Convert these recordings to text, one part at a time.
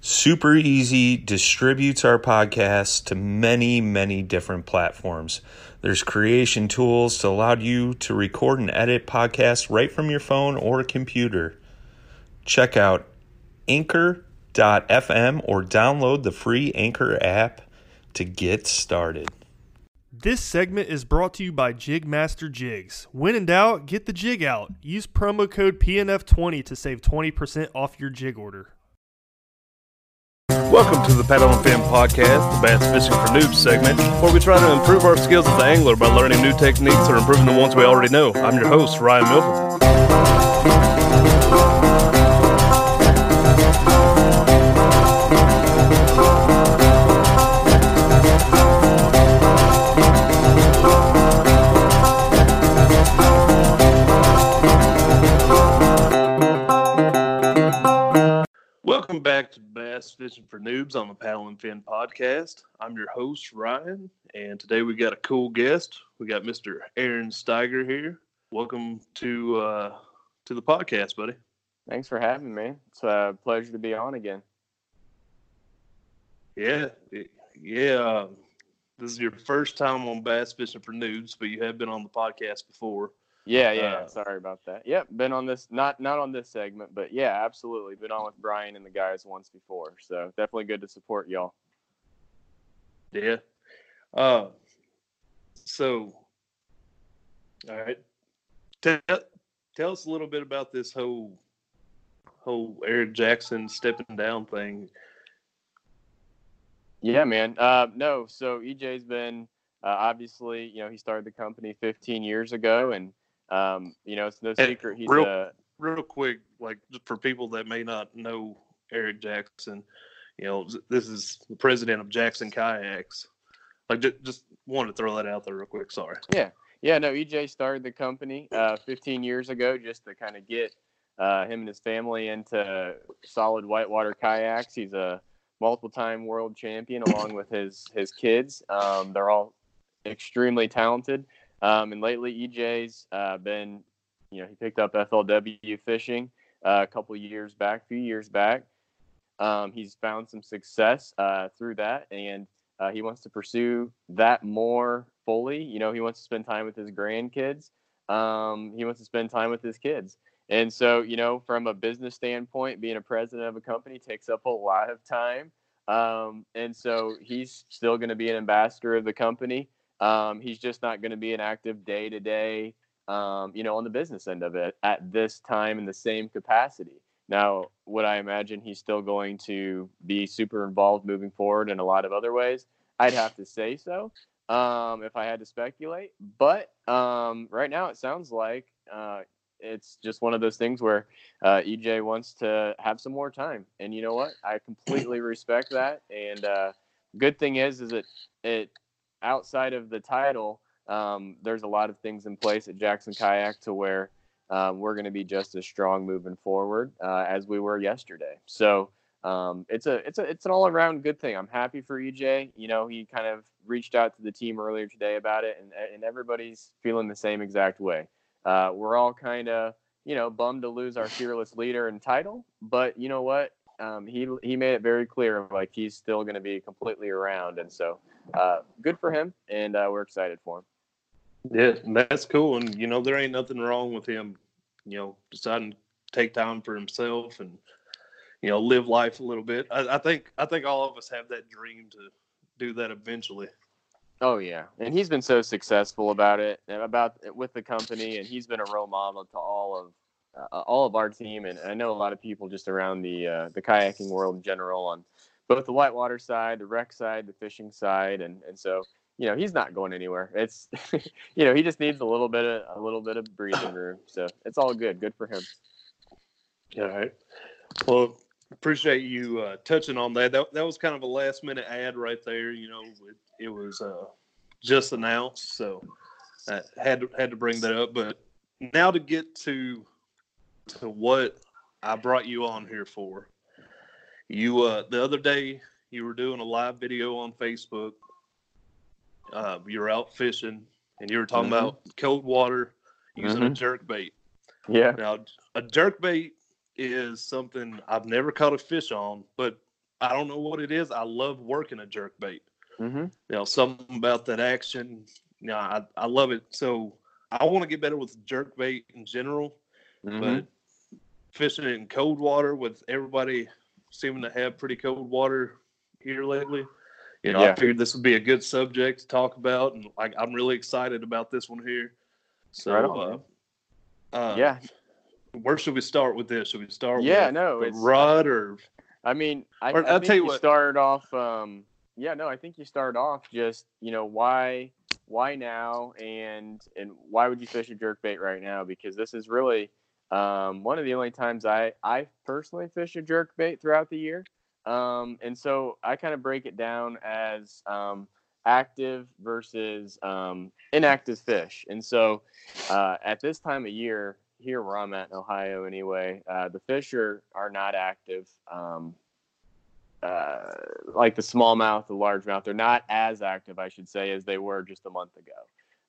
Super easy, distributes our podcast to many, many different platforms. There's creation tools to allow you to record and edit podcasts right from your phone or computer. Check out Anchor anchor.fm or download the free Anchor app to get started. This segment is brought to you by Jigmaster Jigs. When in doubt, get the jig out. Use promo code PNF20 to save 20% off your jig order. Welcome to the Paddle and Fin Podcast, the Bass Fishing for Noobs segment, where we try to improve our skills as an angler by learning new techniques or improving the ones we already know. I'm your host, Ryan Milford. Welcome back to Fishing for Noobs on the Paddle and Fin podcast. I'm your host, Ryan, and today we got a cool guest. We got Mr. Aaron Steiger here. Welcome to uh, to the podcast, buddy. Thanks for having me. It's a pleasure to be on again. Yeah, yeah. um, This is your first time on Bass Fishing for Noobs, but you have been on the podcast before. Yeah, yeah. Uh, sorry about that. Yep, been on this not not on this segment, but yeah, absolutely been on with Brian and the guys once before. So definitely good to support y'all. Yeah. Uh, so, all right. Tell, tell us a little bit about this whole whole Eric Jackson stepping down thing. Yeah, man. Uh, no, so EJ's been uh, obviously, you know, he started the company 15 years ago, and um, you know, it's no secret he's real- a Real quick, like for people that may not know Eric Jackson, you know, this is the president of Jackson Kayaks. Like, just, just wanted to throw that out there real quick. Sorry. Yeah, yeah. No, EJ started the company uh, 15 years ago just to kind of get uh, him and his family into solid whitewater kayaks. He's a multiple-time world champion along with his his kids. Um, they're all extremely talented. Um, and lately, EJ's uh, been, you know, he picked up FLW fishing uh, a couple years back, a few years back. Um, he's found some success uh, through that, and uh, he wants to pursue that more fully. You know, he wants to spend time with his grandkids. Um, he wants to spend time with his kids. And so, you know, from a business standpoint, being a president of a company takes up a lot of time. Um, and so he's still going to be an ambassador of the company. Um, he's just not going to be an active day to day, you know, on the business end of it at this time in the same capacity. Now, would I imagine he's still going to be super involved moving forward in a lot of other ways? I'd have to say so. um, if I had to speculate. But um, right now, it sounds like uh, it's just one of those things where uh, EJ wants to have some more time. And you know what? I completely respect that. And uh, good thing is, is it it outside of the title, um, there's a lot of things in place at Jackson Kayak to where um, we're going to be just as strong moving forward uh, as we were yesterday. So um, it's a it's a it's an all around good thing. I'm happy for EJ. You know, he kind of reached out to the team earlier today about it, and and everybody's feeling the same exact way. Uh, we're all kind of you know bummed to lose our fearless leader and title, but you know what? Um, he he made it very clear like he's still going to be completely around, and so uh, good for him, and uh, we're excited for him. Yeah, that's cool, and you know there ain't nothing wrong with him, you know, deciding to take time for himself and you know live life a little bit. I, I think I think all of us have that dream to do that eventually. Oh yeah, and he's been so successful about it, about with the company, and he's been a role model to all of uh, all of our team, and I know a lot of people just around the uh, the kayaking world in general on both the whitewater side, the rec side, the fishing side, and and so you know he's not going anywhere. It's you know he just needs a little bit of a little bit of breathing room, so it's all good. Good for him. All right. Well, appreciate you uh, touching on that. that. That was kind of a last minute ad right there. You know, it, it was uh, just announced, so I had to, had to bring that up. But now to get to to what I brought you on here for. You uh, the other day you were doing a live video on Facebook. Uh, you were out fishing and you were talking mm-hmm. about cold water using mm-hmm. a jerk bait. Yeah. Now a jerk bait is something I've never caught a fish on, but I don't know what it is. I love working a jerk bait. Mm-hmm. You know, something about that action. You know, I, I love it. So I want to get better with jerk bait in general, mm-hmm. but fishing in cold water with everybody seeming to have pretty cold water here lately. You know, yeah. I figured this would be a good subject to talk about, and like I'm really excited about this one here. So, right uh, uh, yeah, where should we start with this? Should we start? Yeah, with no, it's rod or. I mean, I, or, I tell you, you. Started off. Um, yeah, no, I think you started off just you know why why now and and why would you fish a jerk bait right now? Because this is really um, one of the only times I I personally fish a jerk bait throughout the year. Um, and so I kind of break it down as um, active versus um, inactive fish. And so uh, at this time of year, here where I'm at in Ohio anyway, uh, the fish are, are not active. Um, uh, like the smallmouth, the largemouth, they're not as active, I should say, as they were just a month ago.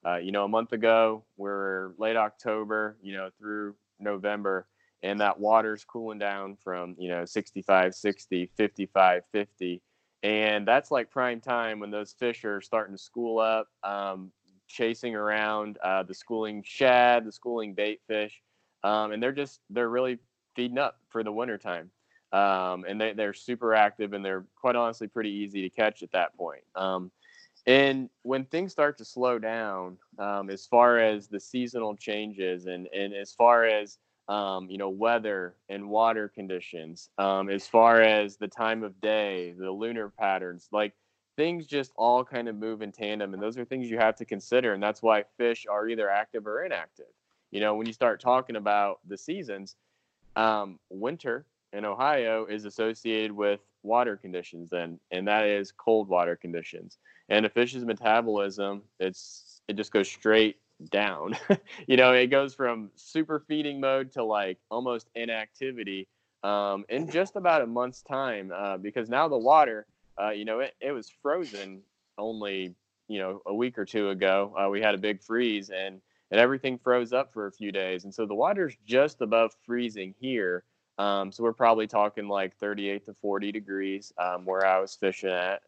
Uh, you know, a month ago, we're late October, you know, through November, and that water's cooling down from, you know, 65, 60, 55, 50. And that's like prime time when those fish are starting to school up. Um, chasing around uh, the schooling shad, the schooling bait fish, um, and they're just they're really feeding up for the wintertime. Um, and they, they're super active and they're quite honestly pretty easy to catch at that point. Um, and when things start to slow down, um, as far as the seasonal changes and, and as far as um, you know weather and water conditions, um, as far as the time of day, the lunar patterns, like things just all kind of move in tandem and those are things you have to consider and that's why fish are either active or inactive. You know when you start talking about the seasons um, winter in ohio is associated with water conditions and and that is cold water conditions and a fish's metabolism it's it just goes straight down you know it goes from super feeding mode to like almost inactivity um, in just about a month's time uh, because now the water uh, you know, it, it was frozen only, you know, a week or two ago. Uh, we had a big freeze and, and everything froze up for a few days. And so the water's just above freezing here. Um, so we're probably talking like 38 to 40 degrees um, where I was fishing at.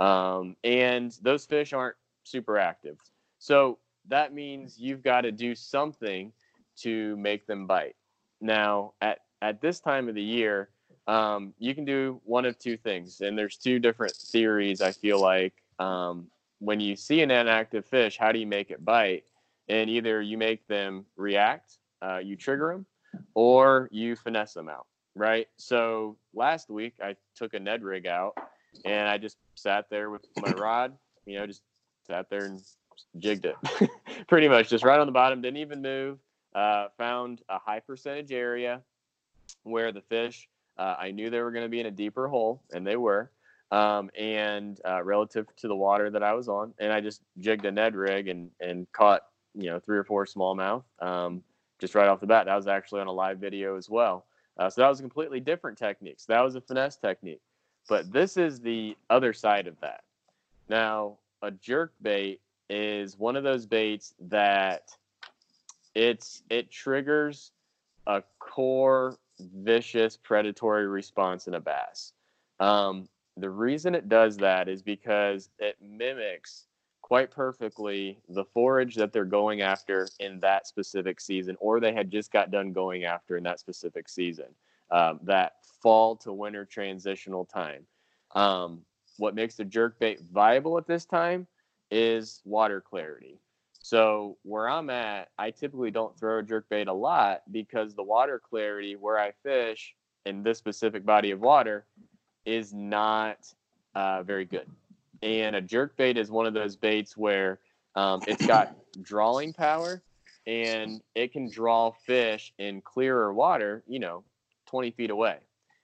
Um, and those fish aren't super active. So that means you've got to do something to make them bite. Now, at, at this time of the year, um, you can do one of two things, and there's two different theories. I feel like um, when you see an inactive fish, how do you make it bite? And either you make them react, uh, you trigger them, or you finesse them out. Right. So last week I took a Ned rig out, and I just sat there with my rod, you know, just sat there and jigged it, pretty much just right on the bottom. Didn't even move. Uh, found a high percentage area where the fish. Uh, I knew they were going to be in a deeper hole, and they were. Um, and uh, relative to the water that I was on, and I just jigged a Ned rig and and caught you know three or four smallmouth um, just right off the bat. That was actually on a live video as well. Uh, so that was a completely different technique. So that was a finesse technique. But this is the other side of that. Now, a jerk bait is one of those baits that it's it triggers a core vicious predatory response in a bass. Um, the reason it does that is because it mimics quite perfectly the forage that they're going after in that specific season, or they had just got done going after in that specific season. Um, that fall to winter transitional time. Um, what makes the jerk bait viable at this time is water clarity. So where I'm at, I typically don't throw a jerk bait a lot because the water clarity where I fish in this specific body of water is not uh, very good. And a jerk bait is one of those baits where um, it's got drawing power and it can draw fish in clearer water, you know, 20 feet away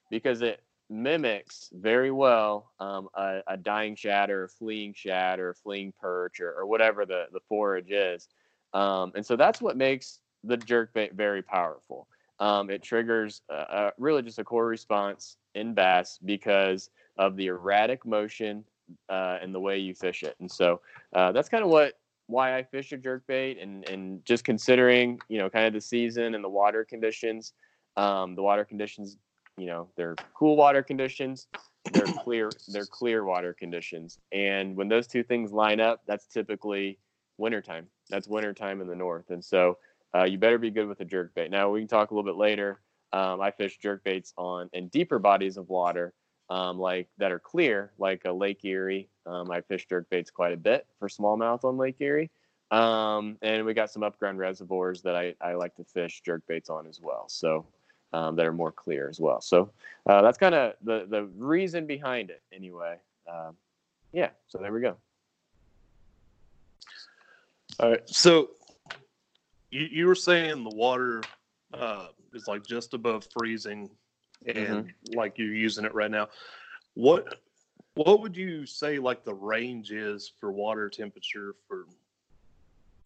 because it mimics very well um, a, a, dying shad or a fleeing shad or a fleeing perch or, or whatever the, the forage is. Um, and so that's what makes the jerk bait very powerful. Um, it triggers uh, really just a core response in bass because of the erratic motion uh, and the way you fish it. And so uh, that's kind of what why I fish a jerk bait and and just considering you know kind of the season and the water conditions. Um, the water conditions you know they're cool water conditions they're clear they're clear water conditions. And when those two things line up that's typically wintertime. That's wintertime in the north. And so uh, you better be good with a jerk bait. Now we can talk a little bit later. Um, i fish jerk baits on in deeper bodies of water um, like that are clear like a lake erie. Um, i fish jerk baits quite a bit for smallmouth on lake erie. Um, and we got some upground reservoirs that I, I like to fish jerk baits on as well. So um, that are more clear as well. So uh, that's kind of the the reason behind it, anyway. Um, yeah. So there we go. All right. So you, you were saying the water uh, is like just above freezing, and mm-hmm. like you're using it right now. What what would you say like the range is for water temperature for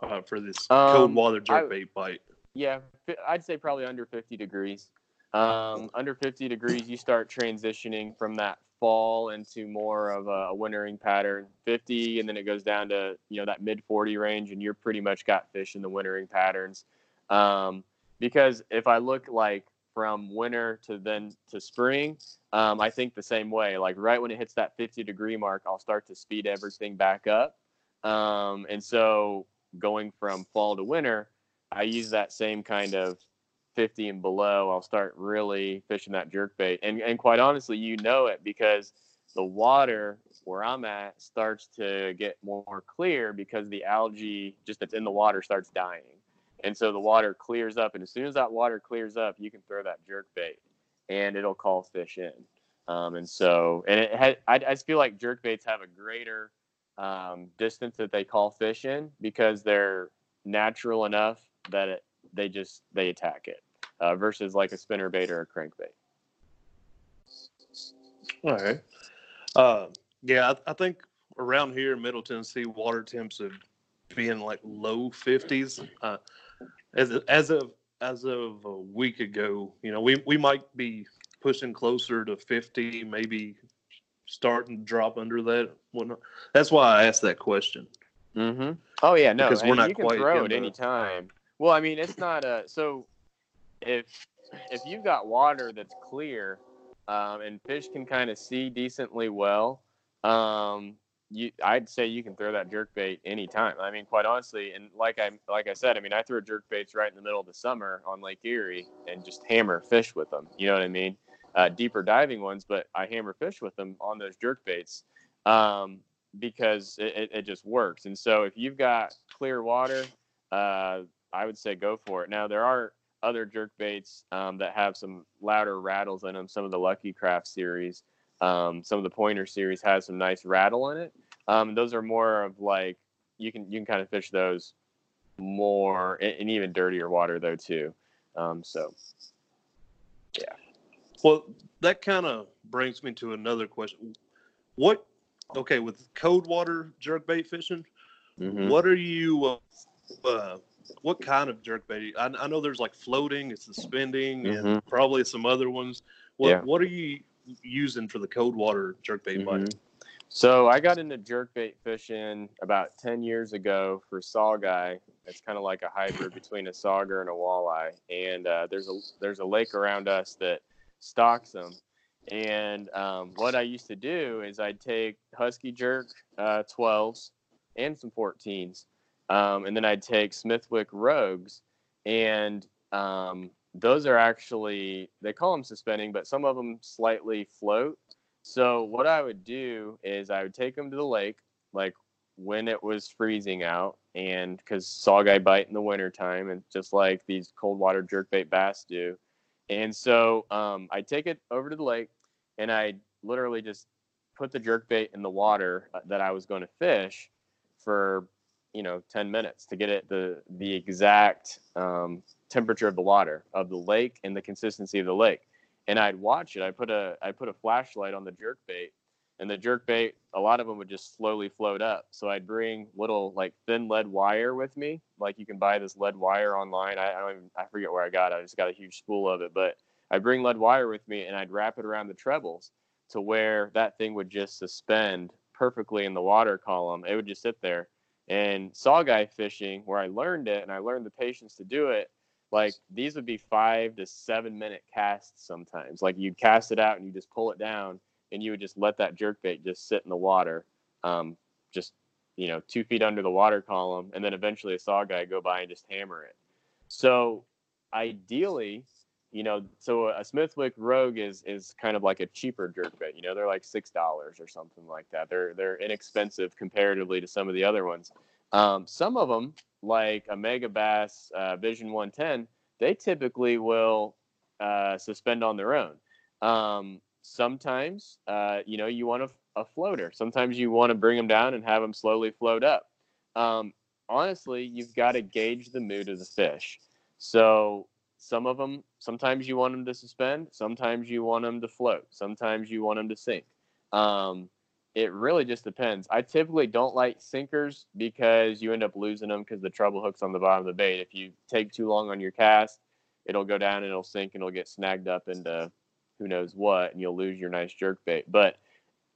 uh, for this um, cold water jerkbait bite? Yeah, I'd say probably under 50 degrees. Um, under 50 degrees, you start transitioning from that fall into more of a wintering pattern. 50, and then it goes down to you know that mid 40 range, and you're pretty much got fish in the wintering patterns. Um, because if I look like from winter to then to spring, um, I think the same way. Like right when it hits that 50 degree mark, I'll start to speed everything back up. Um, and so going from fall to winter, I use that same kind of 50 and below, I'll start really fishing that jerk bait. And and quite honestly, you know it because the water where I'm at starts to get more clear because the algae just that's in the water starts dying. And so the water clears up, and as soon as that water clears up, you can throw that jerk bait, and it'll call fish in. Um, and so, and it had, I, I feel like jerk baits have a greater um, distance that they call fish in because they're natural enough that it, they just they attack it uh, versus like a spinner bait or a crankbait. All right. Uh, yeah, I, I, think around here in Middle Tennessee, water temps have been like low 50s. Uh, as as of as of a week ago, you know, we we might be pushing closer to 50, maybe starting to drop under that. Whatnot. That's why I asked that question. Mm-hmm. Oh yeah, no, because we're not you can throw it any time. Well, I mean, it's not a so if if you've got water that's clear um, and fish can kind of see decently well, um, you I'd say you can throw that jerk bait anytime. I mean, quite honestly, and like I like I said, I mean, I throw jerk baits right in the middle of the summer on Lake Erie and just hammer fish with them. You know what I mean? Uh, deeper diving ones, but I hammer fish with them on those jerk baits um, because it, it, just works. And so if you've got clear water, uh, I would say go for it. Now there are other jerk baits um, that have some louder rattles in them. Some of the Lucky Craft series, um, some of the Pointer series has some nice rattle in it. Um, those are more of like you can you can kind of fish those more in, in even dirtier water though too. Um, so Yeah. Well, that kind of brings me to another question. What, okay, with cold water jerk bait fishing, mhm. what are you, uh, uh, what kind of jerkbait? I, I know there's like floating, it's suspending, and probably some other ones. What, Yeah. what are you using for the cold water jerkbait bite? Mhm. So I got into jerkbait fishing about ten years ago for saugeye. It's kind of like a hybrid between a sauger and a walleye. And uh, there's a there's a lake around us that stocks them. And um, what I used to do is I'd take husky jerk uh, 12s and some 14s, um, and then I'd take Smithwick Rogues, and um, those are actually they call them suspending, but some of them slightly float. So what I would do is I would take them to the lake, like when it was freezing out, and because saugeye bite in the wintertime, and just like these cold water jerkbait bass do. And so um, I'd take it over to the lake, and I'd literally just put the jerkbait in the water uh, that I was going to fish for, you know, 10 minutes to get it the the exact um, temperature of the water of the lake and the consistency of the lake and I'd watch it. I put a I put a flashlight on the jerk bait, and the jerk bait, a lot of them would just slowly float up. So I'd bring little like thin lead wire with me, like you can buy this lead wire online. I, I don't even I forget where I got it. I just got a huge spool of it, but I would bring lead wire with me, and I'd wrap it around the trebles to where that thing would just suspend perfectly in the water column. It would just sit there. And saugeye fishing, where I learned it, and I learned the patience to do it like these would be five to seven minute casts sometimes. Like you'd cast it out and you just pull it down and you would just let that jerk bait just sit in the water, um, just you know, two feet under the water column, and then eventually a saugeye go by and just hammer it. So ideally, you know, so a Smithwick Rogue is is kind of like a cheaper jerk bait. You know, they're like six dollars or something like that. They're they're inexpensive comparatively to some of the other ones. Um, some of them, like a Megabass uh, Vision 110, they typically will uh, suspend on their own. Um, sometimes, uh, you know, you want a, a floater. Sometimes you want to bring them down and have them slowly float up. Um, honestly, you've got to gauge the mood of the fish. So some of them, sometimes you want them to suspend. Sometimes you want them to float. Sometimes you want them to sink. Um, it really just depends. I typically don't like sinkers because you end up losing them because the treble hook's on the bottom of the bait. If you take too long on your cast, it'll go down and it'll sink and it'll get snagged up into who knows what, and you'll lose your nice jerk bait. But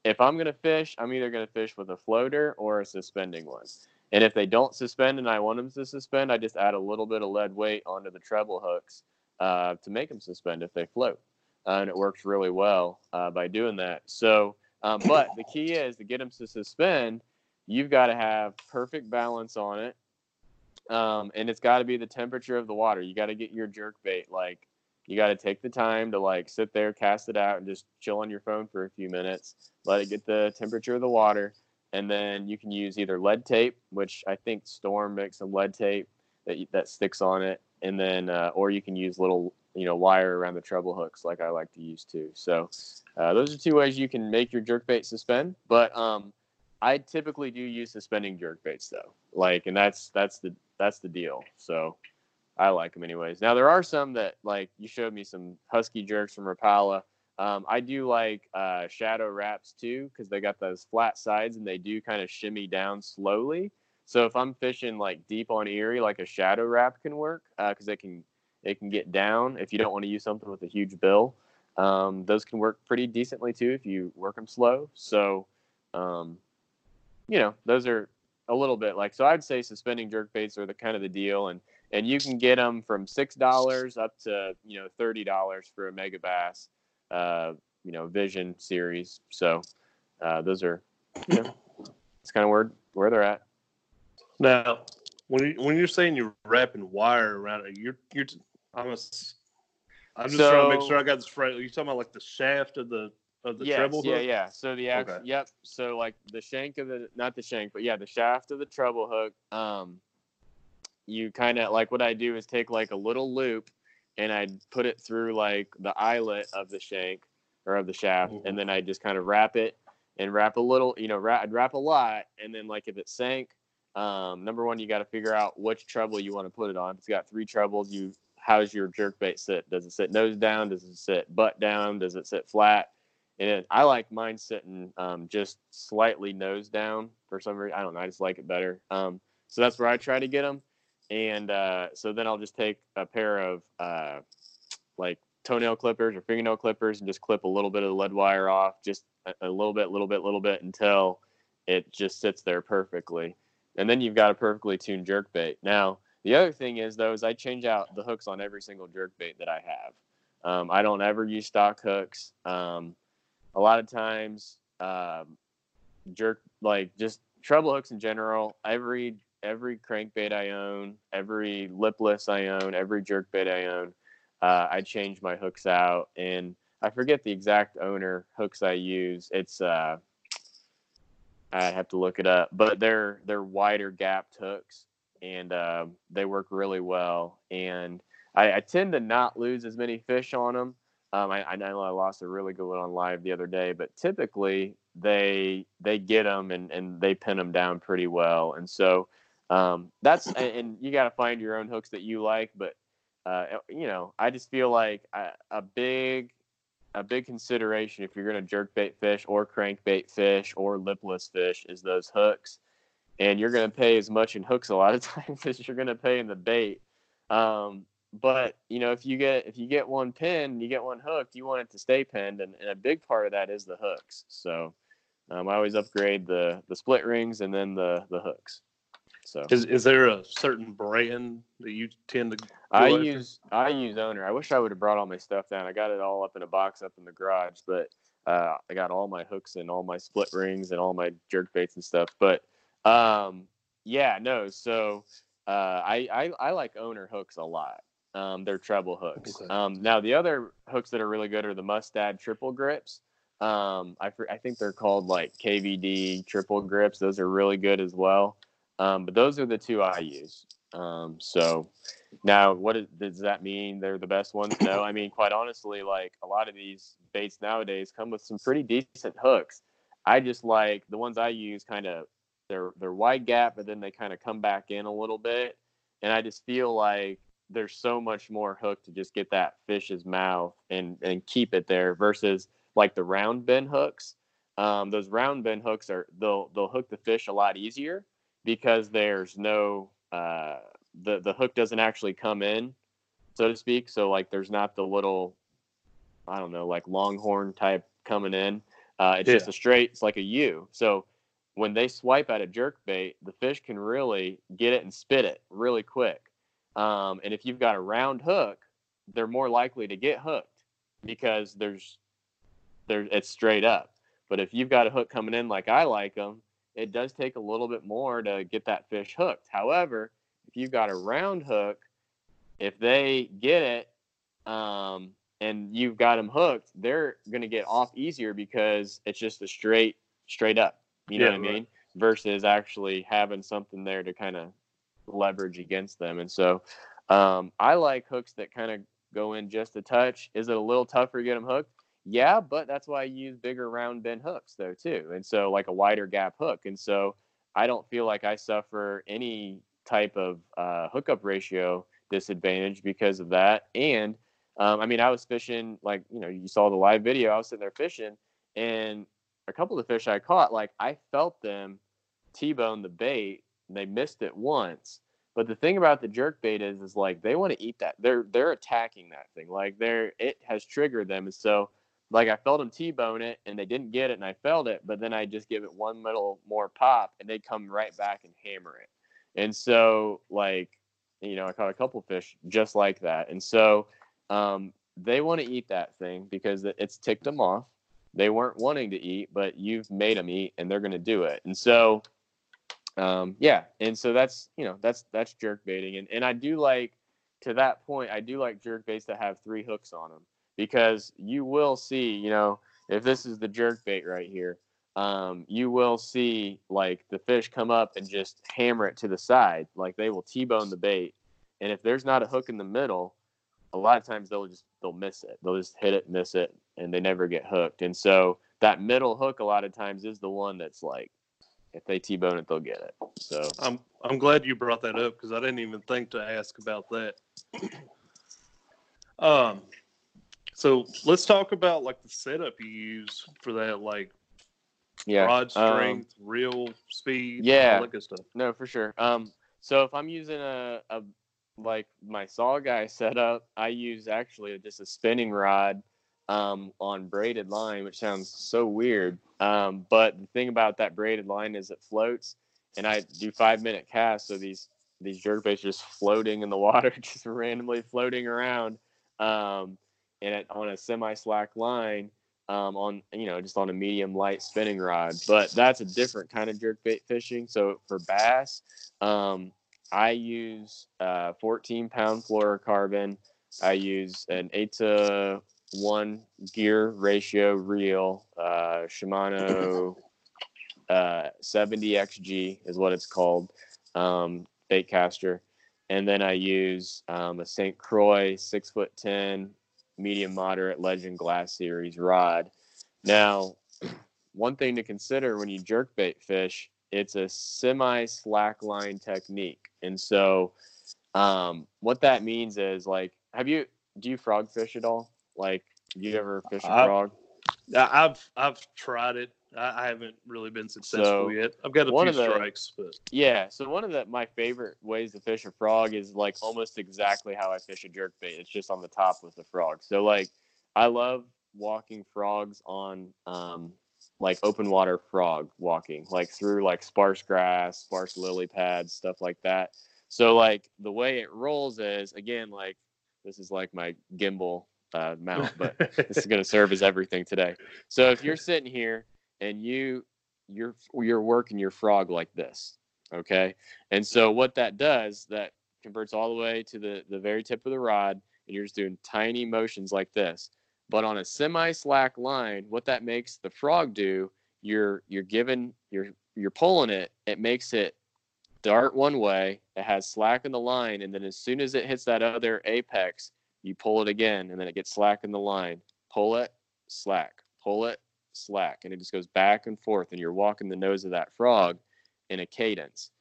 if I'm gonna fish, I'm either gonna fish with a floater or a suspending one. And if they don't suspend and I want them to suspend, I just add a little bit of lead weight onto the treble hooks uh, to make them suspend if they float, uh, and it works really well uh, by doing that. So. Um, but the key is to get them to suspend, you've got to have perfect balance on it. Um, and it's got to be the temperature of the water. You got to get your jerk bait. Like, you got to take the time to like sit there, cast it out, and just chill on your phone for a few minutes. Let it get the temperature of the water. And then you can use either lead tape, which I think Storm makes some lead tape that, that sticks on it. And then, uh, or you can use little, you know, wire around the treble hooks like I like to use too. So, uh, those are two ways you can make your jerk bait suspend. But um, I typically do use suspending jerk baits though. Like, and that's that's the that's the deal. So I like them anyways. Now there are some that like you showed me some husky jerks from Rapala. Um, I do like uh, Shadow Raps too because they got those flat sides and they do kind of shimmy down slowly. So if I'm fishing like deep on Erie, like a Shadow Rap can work because uh, it can it can get down if you don't want to use something with a huge bill. Um, those can work pretty decently too if you work them slow. So, um, you know, those are a little bit like so. I'd say suspending jerk baits are the kind of the deal, and and you can get them from six dollars up to you know thirty dollars for a Megabass, uh, you know, Vision series. So uh, those are, you know, it's kind of where where they're at. Now, when you, when you're saying you're wrapping wire around it, you're you're I'm a, I'm just trying to make sure I got this right. Are you talking about like the shaft of the of the yes, treble yeah, hook? yeah. So the act, Okay. yep. So like the shank of the, not the shank, but yeah, the shaft of the treble hook. Um, you kind of like what I do is take like a little loop, and I'd put it through like the eyelet of the shank or of the shaft, Mhm. and then I'd just kind of wrap it and wrap a little, you know, wrap, I'd wrap a lot, and then like if it sank, Um, number one, you got to figure out which treble you want to put it on. If it's got three trebles, you how's your jerk bait sit? Does it sit nose down? Does it sit butt down? Does it sit flat? And I like mine sitting um, just slightly nose down for some reason. I don't know. I just like it better. Um, so that's where I try to get them. And uh, so then I'll just take a pair of uh, like toenail clippers or fingernail clippers and just clip a little bit of the lead wire off, just a, little bit, little bit, little bit until it just sits there perfectly. And then you've got a perfectly tuned jerk bait. Now, the other thing is though, is I change out the hooks on every single jerk bait that I have. Um, I don't ever use stock hooks. Um, a lot of times, um, jerk like just treble hooks in general. Every every crankbait I own, every lipless I own, every jerk bait I own, uh, I change my hooks out, and I forget the exact owner hooks I use. It's uh, I have to look it up, but they're they're wider gapped hooks, and uh, they work really well. And I, I, tend to not lose as many fish on them. Um, I, I know I lost a really good one on live the other day, but typically they they get them and, and they pin them down pretty well. And so um, that's and you got to find your own hooks that you like. But uh, you know, I just feel like a, a big a big consideration if you're going to jerk bait fish or crankbait fish or lipless fish is those hooks. And you're going to pay as much in hooks a lot of times as you're going to pay in the bait. Um, but you know, if you get if you get one pin, you get one hooked, you want it to stay pinned, and, and a big part of that is the hooks. So um, I always upgrade the the split rings and then the the hooks. So is is there a certain brand that you tend to? I after? use I use owner. I wish I would have brought all my stuff down. I got it all up in a box up in the garage, but uh, I got all my hooks and all my split rings and all my jerk baits and stuff. But um, yeah, no. So uh, I, I I like owner hooks a lot. Um, they're treble hooks. Okay. Um, now the other hooks that are really good are the Mustad triple grips. Um, I I think they're called like KVD triple grips. Those are really good as well. Um, but those are the two I use. Um, so now, what is, does that mean? They're the best ones? No, I mean, quite honestly, like a lot of these baits nowadays come with some pretty decent hooks. I just like the ones I use kind of they're they're wide gap, but then they kind of come back in a little bit, and I just feel like there's so much more hook to just get that fish's mouth and and keep it there versus like the round bend hooks. Um, those round bend hooks are they'll they'll hook the fish a lot easier because there's no uh, the the hook doesn't actually come in, so to speak. So like there's not the little I don't know like longhorn type coming in. Uh, it's yeah. just a straight. It's like a U. So when they swipe at a jerk bait, the fish can really get it and spit it really quick. Um, and if you've got a round hook, they're more likely to get hooked because there's there it's straight up. But if you've got a hook coming in like I like them, it does take a little bit more to get that fish hooked. However, if you've got a round hook, if they get it um, and you've got them hooked, they're going to get off easier because it's just a straight, straight up. You know yeah, what I mean? Right. Versus actually having something there to kind of leverage against them. And so um, I like hooks that kind of go in just a touch. Is it a little tougher to get them hooked? Yeah, but that's why I use bigger round bend hooks though too. And so like a wider gap hook. And so I don't feel like I suffer any type of uh, hookup ratio disadvantage because of that. And um, I mean, I was fishing like you know you saw the live video. I was sitting there fishing, and a couple of the fish I caught, like I felt them t-bone the bait. they missed it once. But the thing about the jerk bait is, is like they want to eat that. They're they're attacking that thing. Like they're it has triggered them, and so like I felt them T-bone it and they didn't get it and I felt it, but then I just give it one little more pop and they come right back and hammer it. And so like, you know, I caught a couple fish just like that. And so um, they want to eat that thing because it's ticked them off. They weren't wanting to eat, but you've made them eat and they're going to do it. And so, um, yeah. And so that's, you know, that's, that's jerk baiting. And, and I do like, to that point, I do like jerk baits that have three hooks on them because you will see, you know, if this is the jerk bait right here, um, you will see like the fish come up and just hammer it to the side. Like they will T-bone the bait. And if there's not a hook in the middle, a lot of times they'll just they'll miss it. They'll just hit it, miss it, and they never get hooked. And so that middle hook a lot of times is the one that's like if they T-bone it, they'll get it. So I'm I'm glad you brought that up because I didn't even think to ask about that. um, so let's talk about like the setup you use for that, like yeah, rod um, strength, reel speed, yeah. all that good stuff. No, for sure. Um, so if I'm using a, a like my saugeye setup, I use actually just a spinning rod um, on braided line, which sounds so weird. Um, but the thing about that braided line is it floats, and I do five minute casts, so these these jerkbaits are just floating in the water, just randomly floating around, um, and it, on a semi slack line. Um, on you know just on a medium light spinning rod, but that's a different kind of jerk bait fishing. So for bass, um, I use uh, 14 pound fluorocarbon. I use an 8 to 1 gear ratio reel, uh, Shimano uh, 70XG is what it's called, um, bait caster. And then I use um, a St. Croix 6 foot 10 medium moderate legend glass series rod. Now, one thing to consider when you jerkbait fish it's a semi slack line technique. And so um, what that means is like, have you, do you frog fish at all? Like, do you ever fish a frog? I've I've tried it. I, I haven't really been successful So, yet. I've got a one few of the- strikes, but Yeah. So one of the, my favorite ways to fish a frog is like almost exactly how I fish a jerkbait. It's just on the top with the frog. So like, I love walking frogs on, um, like open water frog walking, like through like sparse grass, sparse lily pads, stuff like that. So like the way it rolls is again like this is like my gimbal uh, mount, but this is going to serve as everything today. So if you're sitting here and you you're you're working your frog like this, okay? And so what that does that converts all the way to the the very tip of the rod, and you're just doing tiny motions like this. But on a semi-slack line, what that makes the frog do, you're you're giving you're you're pulling it, it makes it dart one way, it has slack in the line, and then as soon as it hits that other apex, you pull it again, and then it gets slack in the line. Pull it, slack, pull it, slack, and it just goes back and forth, and you're walking the nose of that frog in a cadence.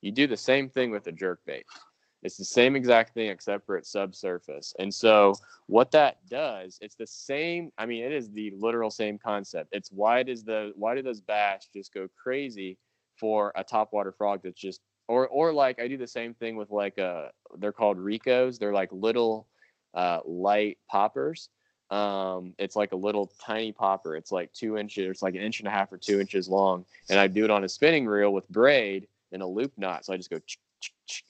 You do the same thing with a jerk bait. It's the same exact thing except for it's subsurface. And so what that does, it's the same. I mean, it is the literal same concept. It's why does the why do those bass just go crazy for a topwater frog that's just or or like I do the same thing with like uh they're called Ricos. They're like little uh, light poppers. Um, it's like a little tiny popper. It's like two inches, it's like an inch and a half or two inches long. And I do it on a spinning reel with braid and a loop knot. So I just go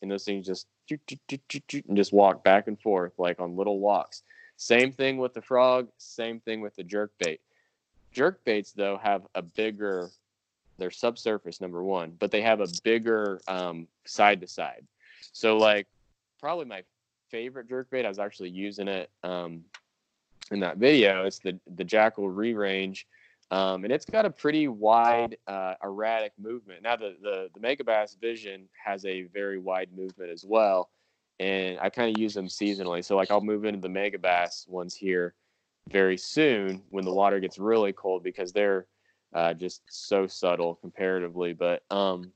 and those things just and just walk back and forth like on little walks. Same thing with the frog, same thing with the jerk bait. Jerk baits though have a bigger they're subsurface number one, but they have a bigger um, side to side. So like probably my favorite jerk bait. I was actually using it um, in that video. It's the the Jackall Rerange, um, and it's got a pretty wide uh, erratic movement. Now the the the Megabass Vision has a very wide movement as well, and I kind of use them seasonally. So like I'll move into the Megabass ones here very soon when the water gets really cold because they're uh, just so subtle comparatively. But um,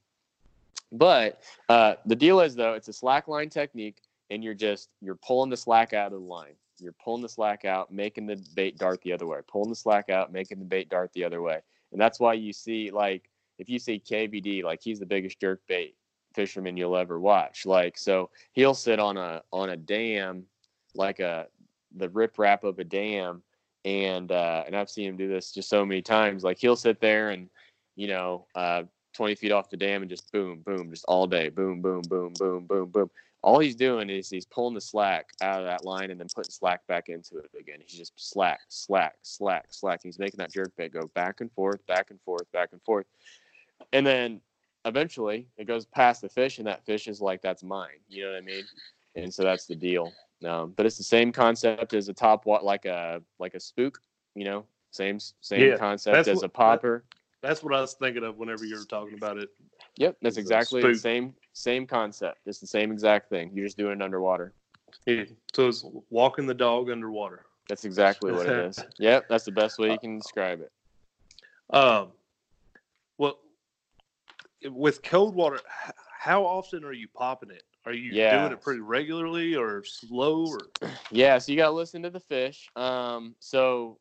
but uh, the deal is though it's a slack line technique, and you're just you're pulling the slack out of the line. You're pulling the slack out, making the bait dart the other way. Pulling the slack out, making the bait dart the other way. And that's why you see like if you see KVD, like he's the biggest jerk bait fisherman you'll ever watch. Like so he'll sit on a on a dam, like a the riprap of a dam, and uh, and I've seen him do this just so many times. Like he'll sit there and you know uh, 20 feet off the dam and just boom, boom, just all day, boom, boom, boom, boom, boom, boom. All he's doing is he's pulling the slack out of that line and then putting slack back into it again. He's just slack, slack, slack, slack. He's making that jerk bait go back and forth, back and forth, back and forth. And then eventually it goes past the fish and that fish is like, that's mine. You know what I mean? And so that's the deal. Um, but it's the same concept as a top what like a like a spook, you know, same same Yeah, concept as what- a popper. that's what I was thinking of whenever you were talking about it. Yep, that's It's exactly the same same concept. It's the same exact thing. You're just doing it underwater. Yeah. So it's walking the dog underwater. That's exactly what it is. Yep, that's the best way you can describe it. Um, well, with cold water, how often are you popping it? Are you Yeah. doing it pretty regularly or slow or? Yeah, so you got to listen to the fish. Um, so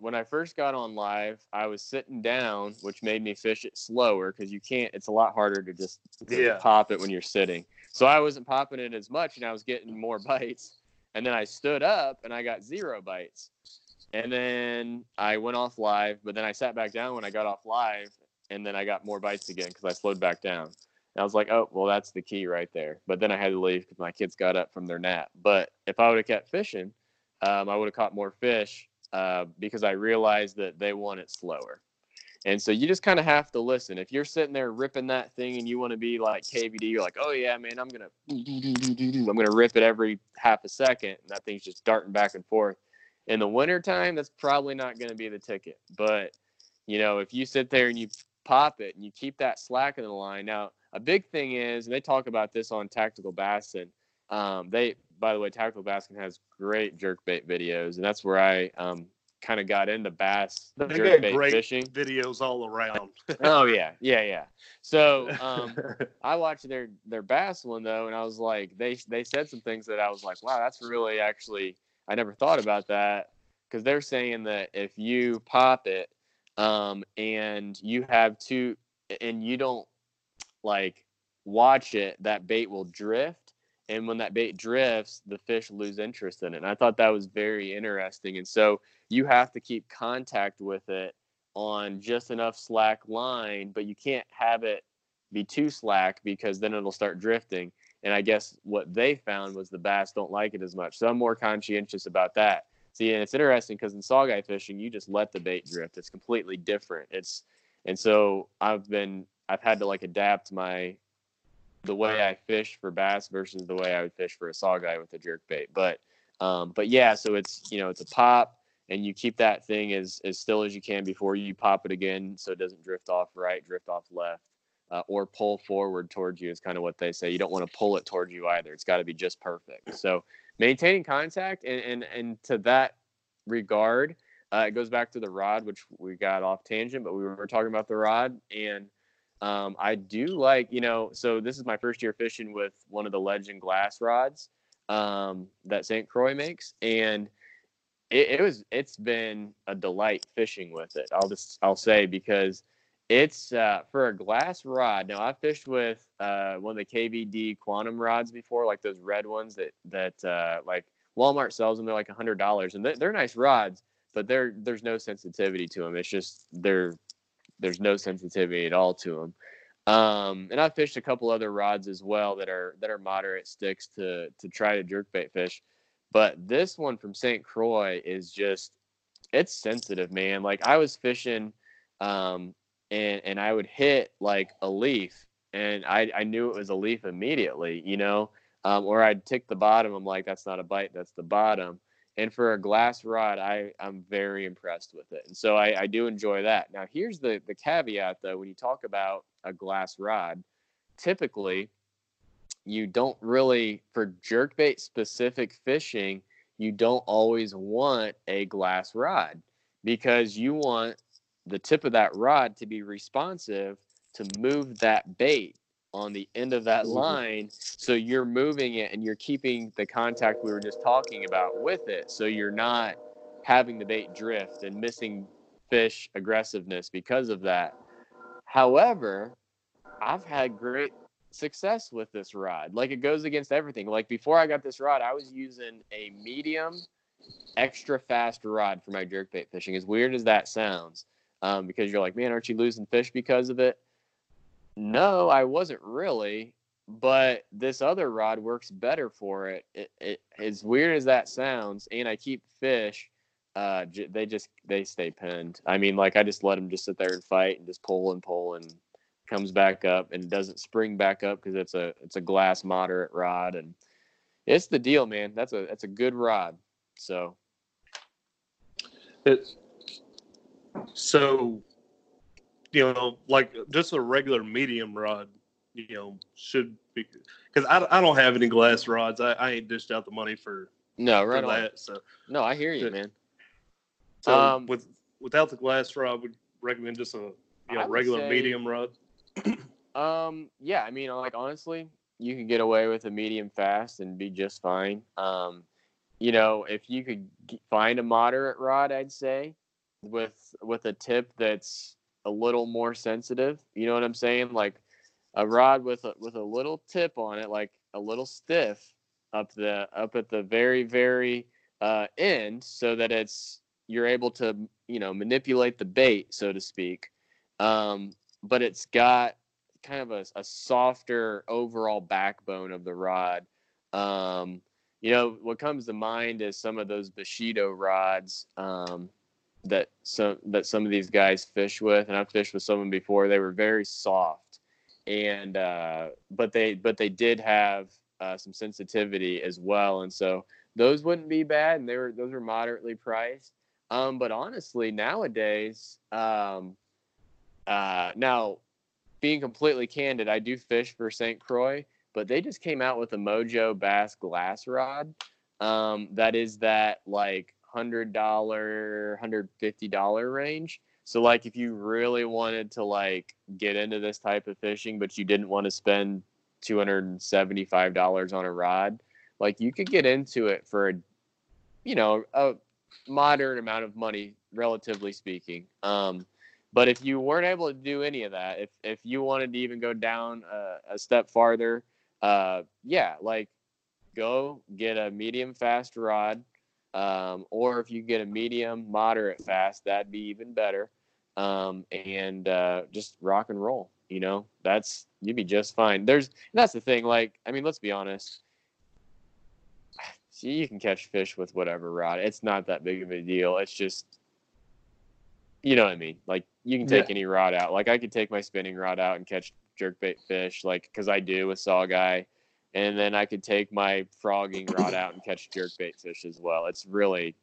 when I first got on live, I was sitting down, which made me fish it slower because you can't. It's a lot harder to just to Yeah. pop it when you're sitting. So I wasn't popping it as much, and I was getting more bites. And then I stood up, and I got zero bites. And then I went off live, but then I sat back down when I got off live, and then I got more bites again because I slowed back down. And I was like, oh, well, that's the key right there. But then I had to leave because my kids got up from their nap. But if I would have kept fishing, um, I would have caught more fish uh, because I realized that they want it slower. And so you just kind of have to listen. If you're sitting there ripping that thing and you want to be like KVD, you're like, oh yeah, man, I'm gonna, I'm gonna rip it every half a second, and that thing's just darting back and forth. In the wintertime, that's probably not gonna be the ticket. But you know, if you sit there and you pop it and you keep that slack in the line. Now, a big thing is, and they talk about this on Tactical Bassin. Um, they, by the way, Tactical Bassin has great jerk bait videos, and that's where I um, kind of got into bass They got jerkbait great fishing. videos all around. oh yeah, yeah, yeah. So um, I watched their their bass one though, and I was like, they they said some things that I was like, wow, that's really actually I never thought about that because they're saying that if you pop it, um, and you have two, and you don't like watch it, that bait will drift, and when that bait drifts, the fish lose interest in it. And I thought that was very interesting, and so you have to keep contact with it on just enough slack line, but you can't have it be too slack because then it'll start drifting. And I guess what they found was the bass don't like it as much. So I'm more conscientious about that. See, and it's interesting because in saugeye fishing, you just let the bait drift. It's completely different. It's and so I've been I've had to like adapt my the way I fish for bass versus the way I would fish for a saugeye with a jerk bait. But um, but yeah, so it's you know it's a pop and you keep that thing as as still as you can before you pop it again, so it doesn't drift off right, drift off left, uh, or pull forward towards you is kind of what they say. You don't want to pull it towards you either. It's got to be just perfect. So maintaining contact and and, and to that regard, uh, it goes back to the rod, which we got off tangent, but we were talking about the rod and. Um, I do like, you know, so this is my first year fishing with one of the Legend glass rods um, that St. Croix makes, and it, it was it's been a delight fishing with it. I'll just I'll say because it's uh, for a glass rod. Now I've fished with uh, one of the KVD Quantum rods before, like those red ones that that uh, like Walmart sells them. They're like a hundred dollars, and they're, they're nice rods, but they're there's no sensitivity to them. It's just they're there's no sensitivity at all to them. Um, and I've fished a couple other rods as well that are that are moderate sticks to to try to jerkbait fish. But this one from St. Croix is just it's sensitive, man. Like I was fishing um and and I would hit like a leaf and I I knew it was a leaf immediately, you know. Um, or I'd tick the bottom. I'm like, that's not a bite, that's the bottom. And for a glass rod, I, I'm very impressed with it. And so I, I do enjoy that. Now, here's the, the caveat though when you talk about a glass rod, typically you don't really, for jerkbait specific fishing, you don't always want a glass rod because you want the tip of that rod to be responsive to move that bait on the end of that line so you're moving it and you're keeping the contact we were just talking about with it. So you're not having the bait drift and missing fish aggressiveness because of that. However i've had great success with this rod. Like it goes against everything. Like before i got this rod i was using a medium extra fast rod for my jerkbait fishing as weird as that sounds um, because you're like man aren't you losing fish because of it no, I wasn't really, but this other rod works better for it. It, it. As weird as that sounds, and I keep fish. Uh, j- they just they stay pinned. I mean, like I just let them just sit there and fight and just pull and pull and comes back up and doesn't spring back up because it's a it's a glass moderate rod and it's the deal, man. That's a that's a good rod. So it's so, you know, like just a regular medium rod, you know, should be because I, I don't have any glass rods. I, I ain't dished out the money for, no, for right on. that. So, No, I hear you, man. so Um, with without the glass rod, would recommend just a you know regular say- medium rod. Um, yeah, I mean, like honestly, you can get away with a medium fast and be just fine. Um, you know, if you could find a moderate rod, I'd say with with a tip that's a little more sensitive. You know what I'm saying? Like a rod with a with a little tip on it, like a little stiff up the up at the very very uh, end, so that it's you're able to you know manipulate the bait, so to speak. Um, but it's got kind of a, a softer overall backbone of the rod. Um, you know, what comes to mind is some of those Bushido rods um, that some that some of these guys fish with, and I've fished with some of them before. They were very soft, and uh, but they but they did have uh, some sensitivity as well, and so those wouldn't be bad, and they were those were moderately priced. Um, but honestly, nowadays, um, uh, now being completely candid, I do fish for St. Croix, but they just came out with a Mojo Bass glass rod. Um, that is that like hundred dollar, hundred fifty dollar range. So like if you really wanted to like get into this type of fishing, but you didn't want to spend two hundred and seventy five dollars on a rod, like you could get into it for a, you know, a moderate amount of money, relatively speaking. Um, but if you weren't able to do any of that, if if you wanted to even go down a, a step farther, uh, yeah, like go get a medium fast rod, um, or if you get a medium moderate fast, that'd be even better. Um, and uh, just rock and roll. You know, that's you'd be just fine. There's that's the thing. Like, I mean, let's be honest. See, you can catch fish with whatever rod. It's not that big of a deal. It's just, you know what I mean. Like you can take Yeah. any rod out. Like I could take my spinning rod out and catch jerkbait fish, like because I do with saugeye, and then I could take my frogging rod out and catch jerkbait fish as well. It's really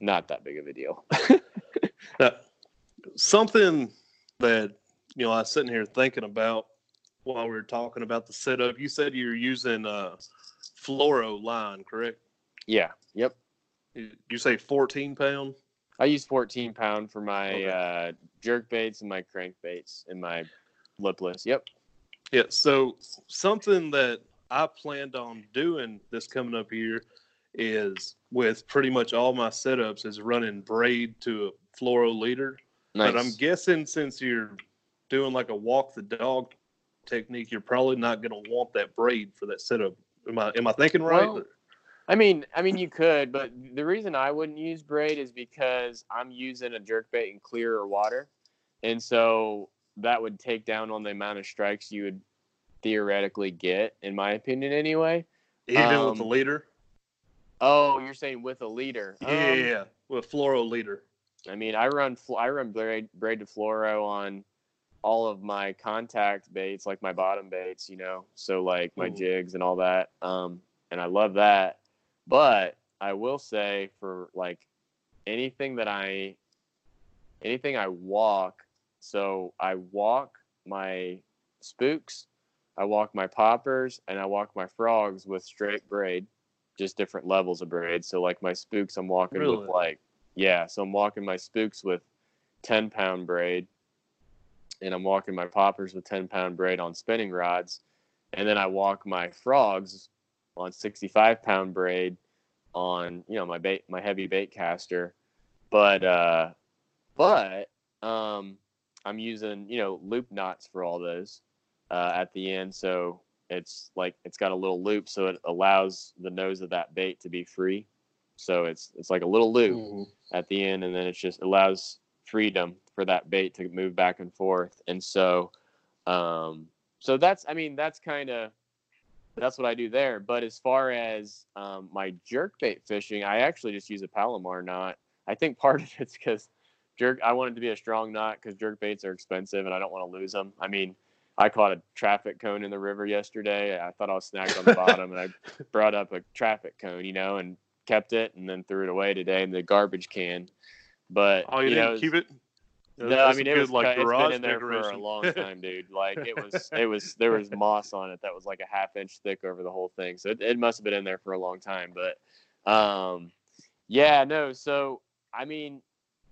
not that big of a deal. Now, something that you know I was sitting here thinking about while we were talking about the setup. You said you're using uh, fluoro line, correct? yeah. Yep. You, you say 14 pound? I use 14 pound for my Okay. uh, jerk baits and my crank baits and my lipless. Yep. Yeah. So something that I planned on doing this coming up here is with pretty much all my setups is running braid to a fluoro leader. Nice. But I'm guessing since you're doing like a walk the dog technique, you're probably not going to want that braid for that setup. Am I am I thinking right? Well, I mean, I mean, you could, but the reason I wouldn't use braid is because I'm using a jerkbait in clearer water, and so that would take down on the amount of strikes you would theoretically get, in my opinion, anyway. Even with the um, leader? Oh, you're saying with a leader? Yeah, Um, yeah, yeah, with fluoro leader. I mean, I run I run braid, braid to fluoro on all of my contact baits, like my bottom baits, you know, so like my Ooh. jigs and all that. Um, and I love that. But I will say for like anything that I anything I walk, so I walk my spooks, I walk my poppers, and I walk my frogs with straight braid, just different levels of braid. So like my spooks, I'm walking Really? with like yeah, so I'm walking my spooks with 10 pound braid, and I'm walking my poppers with 10 pound braid on spinning rods, and then I walk my frogs on 65 pound braid on you know my bait my heavy bait caster, but uh, but um, I'm using you know loop knots for all those uh, at the end, so it's like it's got a little loop, so it allows the nose of that bait to be free. So it's it's like a little loop Mhm. at the end, and then it just allows freedom for that bait to move back and forth. And so, um, so that's I mean that's kind of that's what I do there. But as far as um, my jerk bait fishing, I actually just use a Palomar knot. I think part of it's because jerk. I want it to be a strong knot because jerk baits are expensive, and I don't want to lose them. I mean. I caught a traffic cone in the river yesterday. I thought I was snagged on the bottom, and I brought up a traffic cone, you know, and kept it, and then threw it away today in the garbage can. But Oh, you, you didn't know, keep it? no, That's I mean it good, was like it's been in there for a long time, dude. Like it was, it was there was moss on it that was like a half inch thick over the whole thing, so it, it must have been in there for a long time. But um, yeah, no. So I mean,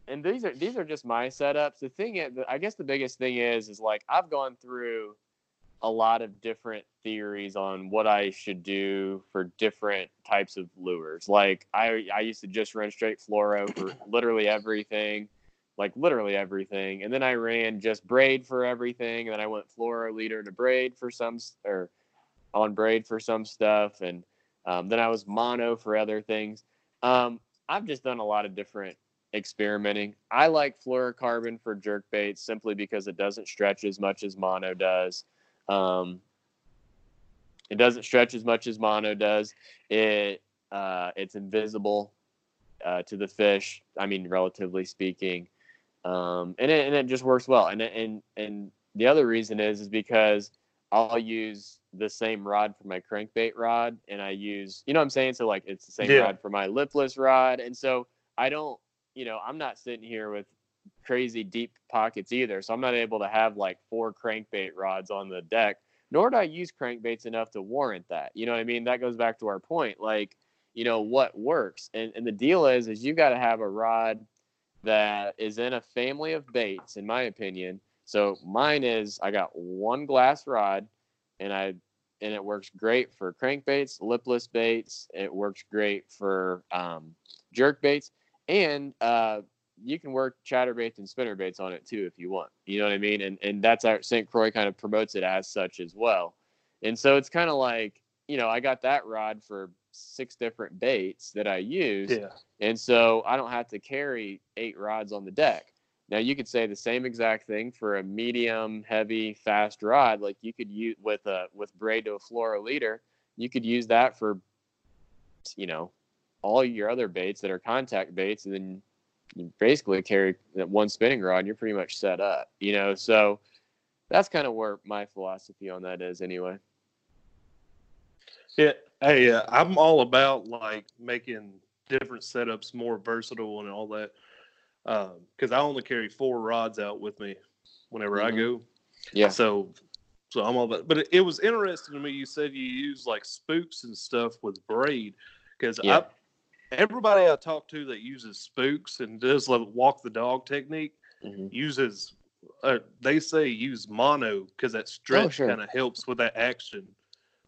and these are these are just my setups. The thing is, I guess the biggest thing is is like I've gone through a lot of different theories on what I should do for different types of lures. Like I I used to just run straight fluoro for literally everything, like literally everything, and then I ran just braid for everything, and then I went fluoro leader to braid for some or on braid for some stuff, and um, then I was mono for other things. Um, I've just done a lot of different experimenting. I like fluorocarbon for jerk baits simply because it doesn't stretch as much as mono does. Um, it doesn't stretch as much as mono does. It uh, it's invisible uh, to the fish. I mean, relatively speaking, um, and it and it just works well. And and and the other reason is is because I'll use the same rod for my crankbait rod, and I use you know what I'm saying. So like it's the same Yeah. rod for my lipless rod, and so I don't you know I'm not sitting here with crazy deep pockets either. So I'm not able to have like four crankbait rods on the deck, nor do I use crankbaits enough to warrant that. You know what I mean? That goes back to our point. Like, you know, what works. And and the deal is is you gotta have a rod that is in a family of baits, in my opinion. So mine is I got one glass rod and I and it works great for crankbaits, lipless baits. It works great for um, jerk baits, and uh, you can work chatterbaits and spinnerbaits on it too if you want. You know what I mean? And and that's our St. Croix kind of promotes it as such as well. And so it's kind of like you know I got that rod for six different baits that I use, Yeah. and so I don't have to carry eight rods on the deck. Now you could say the same exact thing for a medium, heavy, fast rod. Like you could use with a with braid to a fluoro leader, you could use that for, you know, all your other baits that are contact baits, and then you basically carry that one spinning rod. And you're pretty much set up, you know. So that's kind of where my philosophy on that is, anyway. Yeah. Hey, uh, I'm all about like making different setups more versatile and all that. Because I only carry four rods out with me whenever I Mhm. go. Yeah. So, so I'm all about. But it, it was interesting to me. You said you use like spooks and stuff with braid, because Yeah. Everybody I talk to that uses spooks and does like walk the dog technique Mhm. uses. Uh, they say use mono because that stretch Oh, sure. kind of helps with that action.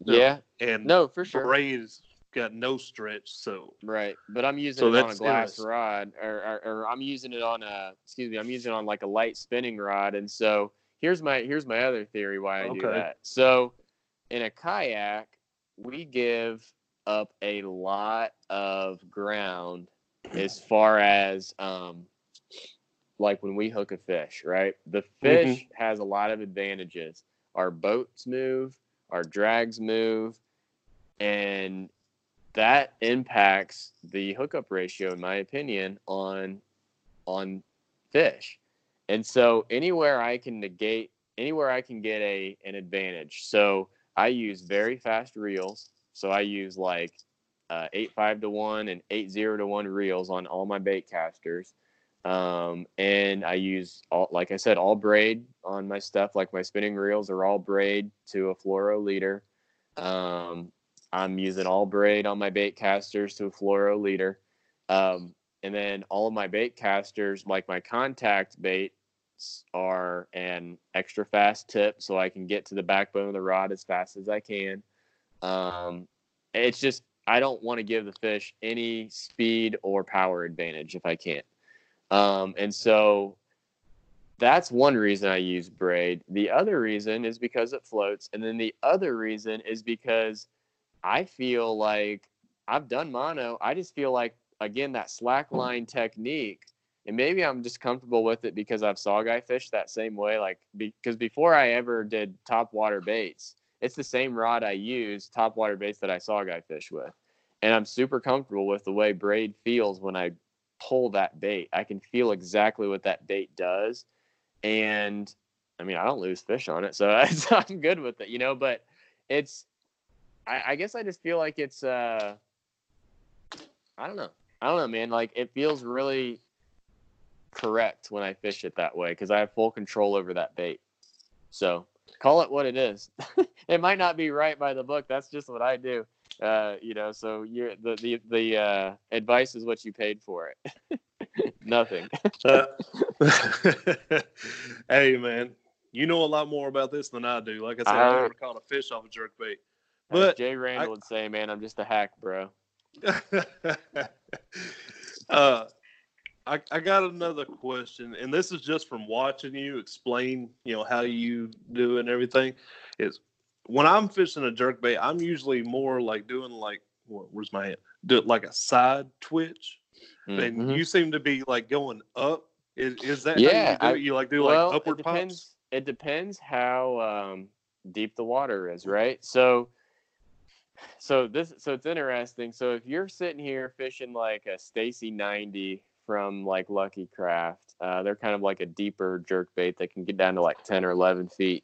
Yeah. And No, for sure. braid's got no stretch, so Right, but I'm using So it on a glass rod, or, or, or I'm using it on a excuse me, I'm using it on like a light spinning rod, and so here's my here's my other theory why I do that. So in a kayak, we give up a lot of ground as far as um like when we hook a fish, right? The fish has a lot of advantages. Our boats move, our drags move, and that impacts the hookup ratio in my opinion on on fish and so anywhere i can negate anywhere i can get a an advantage so i use very fast reels so i use like uh, 8 5 to 1 and eight zero to 1 reels on all my bait casters um, and i use all like i said all braid on my stuff like my spinning reels are all braid to a fluoro leader um, I'm using all braid on my bait casters to a fluoro leader. Um, and then all of my bait casters, like my contact baits, are an extra fast tip so I can get to the backbone of the rod as fast as I can. Um, it's just, I don't want to give the fish any speed or power advantage if I can. Um, and so that's one reason I use braid. The other reason is because it floats. And then the other reason is because I feel like I've done mono. I just feel like again that slack line technique, and maybe I'm just comfortable with it because I've saugeye fish that same way. Like because before I ever did top water baits, it's the same rod I use top water baits that I saugeye fish with, and I'm super comfortable with the way braid feels when I pull that bait. I can feel exactly what that bait does, and I mean I don't lose fish on it, so I'm good with it, you know. But it's I, I guess I just feel like it's uh I don't know. I don't know, man. Like it feels really correct when I fish it that way because I have full control over that bait. So call it what it is. it might not be right by the book. That's just what I do. Uh, you know, so you're the the the uh, advice is what you paid for it. Nothing. Uh, hey man, you know a lot more about this than I do. Like I said, I, I- never caught a fish off a jerk bait. But Jay Randall would say, "Man, I'm just a hack, bro." uh, I, I got another question, and this is just from watching you explain, you know, how you do it and everything. Is when I'm fishing a jerk bait, I'm usually more like doing like, what, where's my hand? Do it like a side twitch, and Mhm. you seem to be like going up. Is, is that Yeah, you do I- You like do well, like upward it pops? It depends how um, deep the water is, right? So, so this, so it's interesting. So if you're sitting here fishing like a Staysee 90 from like Lucky Craft, uh, they're kind of like a deeper jerk bait that can get down to like 10 or 11 feet,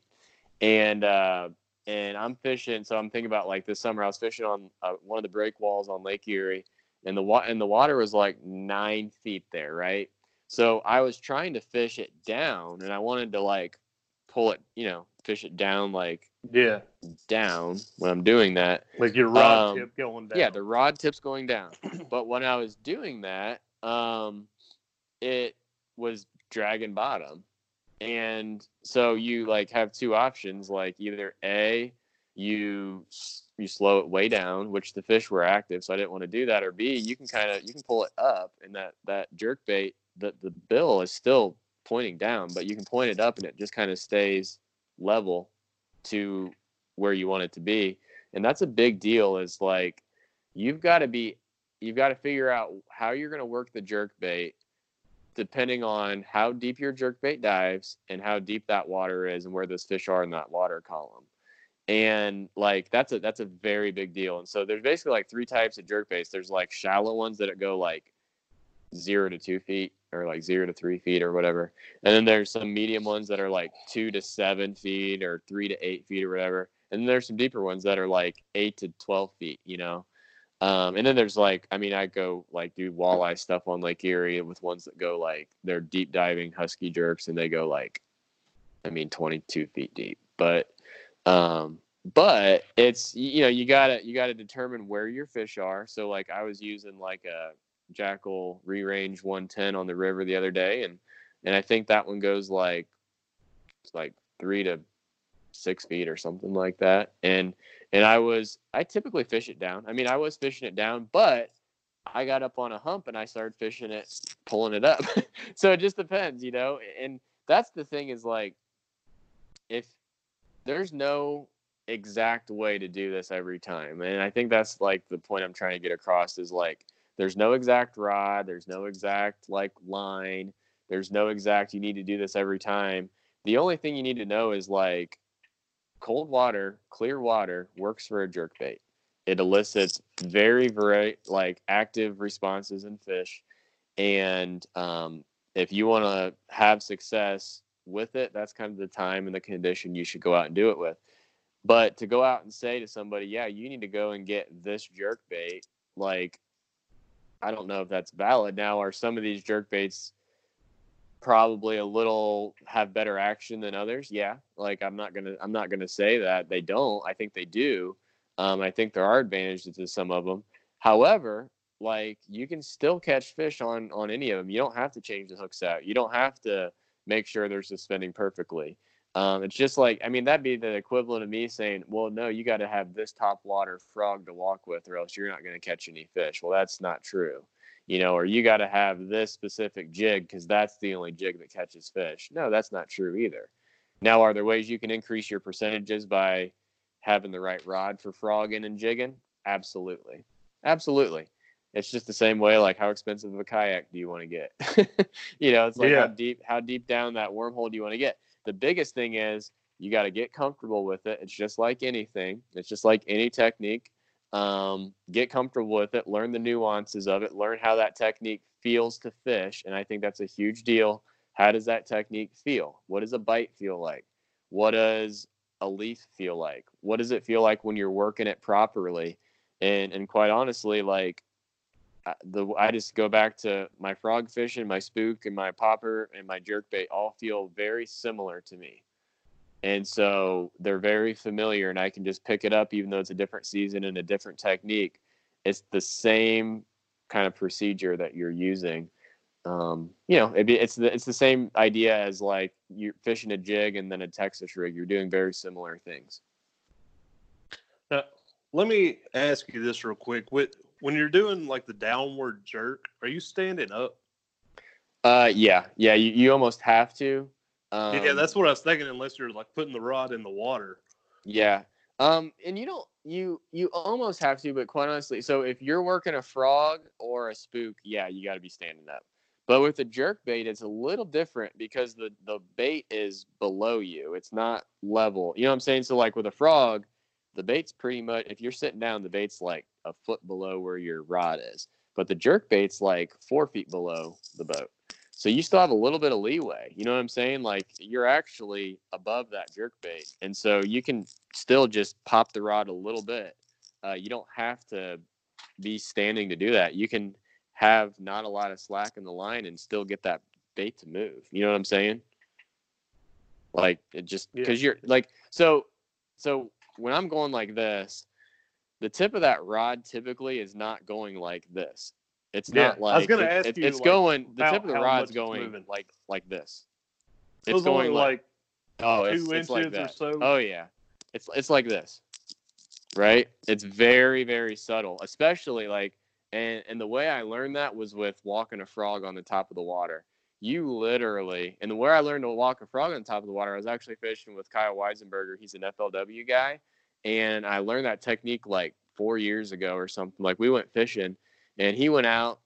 and uh, and I'm fishing. So I'm thinking about like this summer I was fishing on uh, one of the break walls on Lake Erie, and the wa- and the water was like nine feet there, right? So I was trying to fish it down, and I wanted to like pull it, you know, fish it down like yeah, down when I'm doing that. like your rod Um, tip going down. Yeah, the rod tip's going down. but when I was doing that, um, it was dragging bottom. And so you like have two options, like either A, you you slow it way down, which the fish were active, so I didn't want to do that, or B, you can kind of you can pull it up, and that that jerk bait, the the bill is still pointing down, but you can point it up, and it just kind of stays level to where you want it to be, and that's a big deal. Is like you've got to be you've got to figure out how you're going to work the jerk bait depending on how deep your jerk bait dives and how deep that water is and where those fish are in that water column. And like that's a that's a very big deal. And so there's basically like three types of jerk baits. There's like shallow ones that go like zero to two feet or like zero to three feet or whatever. And then there's some medium ones that are like two to seven feet or three to eight feet or whatever. And then there's some deeper ones that are like eight to 12 feet you know um, and then there's like, I mean, I go like do walleye stuff on Lake Erie with ones that go like they're deep diving husky jerks and they go like, I mean, 22 feet deep. But, um, but it's you know you gotta you gotta determine where your fish are. So like I was using like a Jackall Rerange 110 on the river the other day, and and I think that one goes like it's like three to six feet or something like that. And and I was I typically fish it down. I mean, I was fishing it down, but I got up on a hump and I started fishing it, pulling it up. so it just depends, you know. And that's the thing is like, if there's no exact way to do this every time, and I think that's like the point I'm trying to get across is like, there's no exact rod, there's no exact like line, there's no exact you need to do this every time. The only thing you need to know is like cold water, clear water works for a jerk bait. It elicits very, very like active responses in fish. And um, if you want to have success with it, that's kind of the time and the condition you should go out and do it with. But to go out and say to somebody, yeah, you need to go and get this jerk bait, like, I don't know if that's valid. Now, are some of these jerk baits probably a little have better action than others. Yeah, like I'm not gonna I'm not gonna say that they don't. I think they do. Um, I think there are advantages to some of them. However, like you can still catch fish on on any of them. You don't have to change the hooks out. You don't have to make sure they're suspending perfectly. Um, it's just like I mean that'd be the equivalent of me saying, well, no, you got to have this top water frog to walk with, or else you're not going to catch any fish. Well, that's not true you know, or you got to have this specific jig because that's the only jig that catches fish. No, that's not true either. Now, are there ways you can increase your percentages by having the right rod for frogging and jigging? Absolutely. Absolutely. It's just the same way, like how expensive of a kayak do you want to get? you know, it's like Yeah. how deep how deep down that wormhole do you want to get? The biggest thing is you got to get comfortable with it. It's just like anything. It's just like any technique um, get comfortable with it, learn the nuances of it, learn how that technique feels to fish. And I think that's a huge deal. How does that technique feel? What does a bite feel like? What does a leaf feel like? What does it feel like when you're working it properly? And and quite honestly, like the I just go back to my frog fishing, my spook, and my popper and my jerkbait all feel very similar to me and so they're very familiar and i can just pick it up even though it's a different season and a different technique it's the same kind of procedure that you're using um, you know, it, it's the it's the same idea as like you're fishing a jig and then a Texas rig. You're doing very similar things. Now, let me ask you this real quick. When you're doing like the downward jerk, are you standing up? Uh, yeah, yeah. You, you almost have to. Um, yeah, that's what I was thinking. Unless you're like putting the rod in the water. Yeah. Um, and you don't you you almost have to, but quite honestly, so if you're working a frog or a spook, yeah, you got to be standing up. But with the jerk bait, it's a little different because the the bait is below you. It's not level. You know what I'm saying? So like with a frog, the bait's pretty much if you're sitting down, the bait's like a foot below where your rod is. But the jerk bait's like four feet below the boat. So you still have a little bit of leeway. You know what I'm saying? Like you're actually above that jerk bait. And so you can still just pop the rod a little bit. Uh, you don't have to be standing to do that. You can have not a lot of slack in the line and still get that bait to move. You know what I'm saying? Like it just because yeah. you're like so so when I'm going like this, the tip of that rod typically is not going like this. It's yeah, not like I was gonna it, ask it, you. It's like, going the tip of the rod's going like like this. It's going like, oh, two it's, inches like that. or so. Oh yeah, it's it's like this, right? It's very very subtle, especially like and and the way I learned that was with walking a frog on the top of the water. You literally, and the way I learned to walk a frog on the top of the water, I was actually fishing with Kyle Weisenberger. He's an FLW guy, and I learned that technique like four years ago or something. Like we went fishing, and he went out.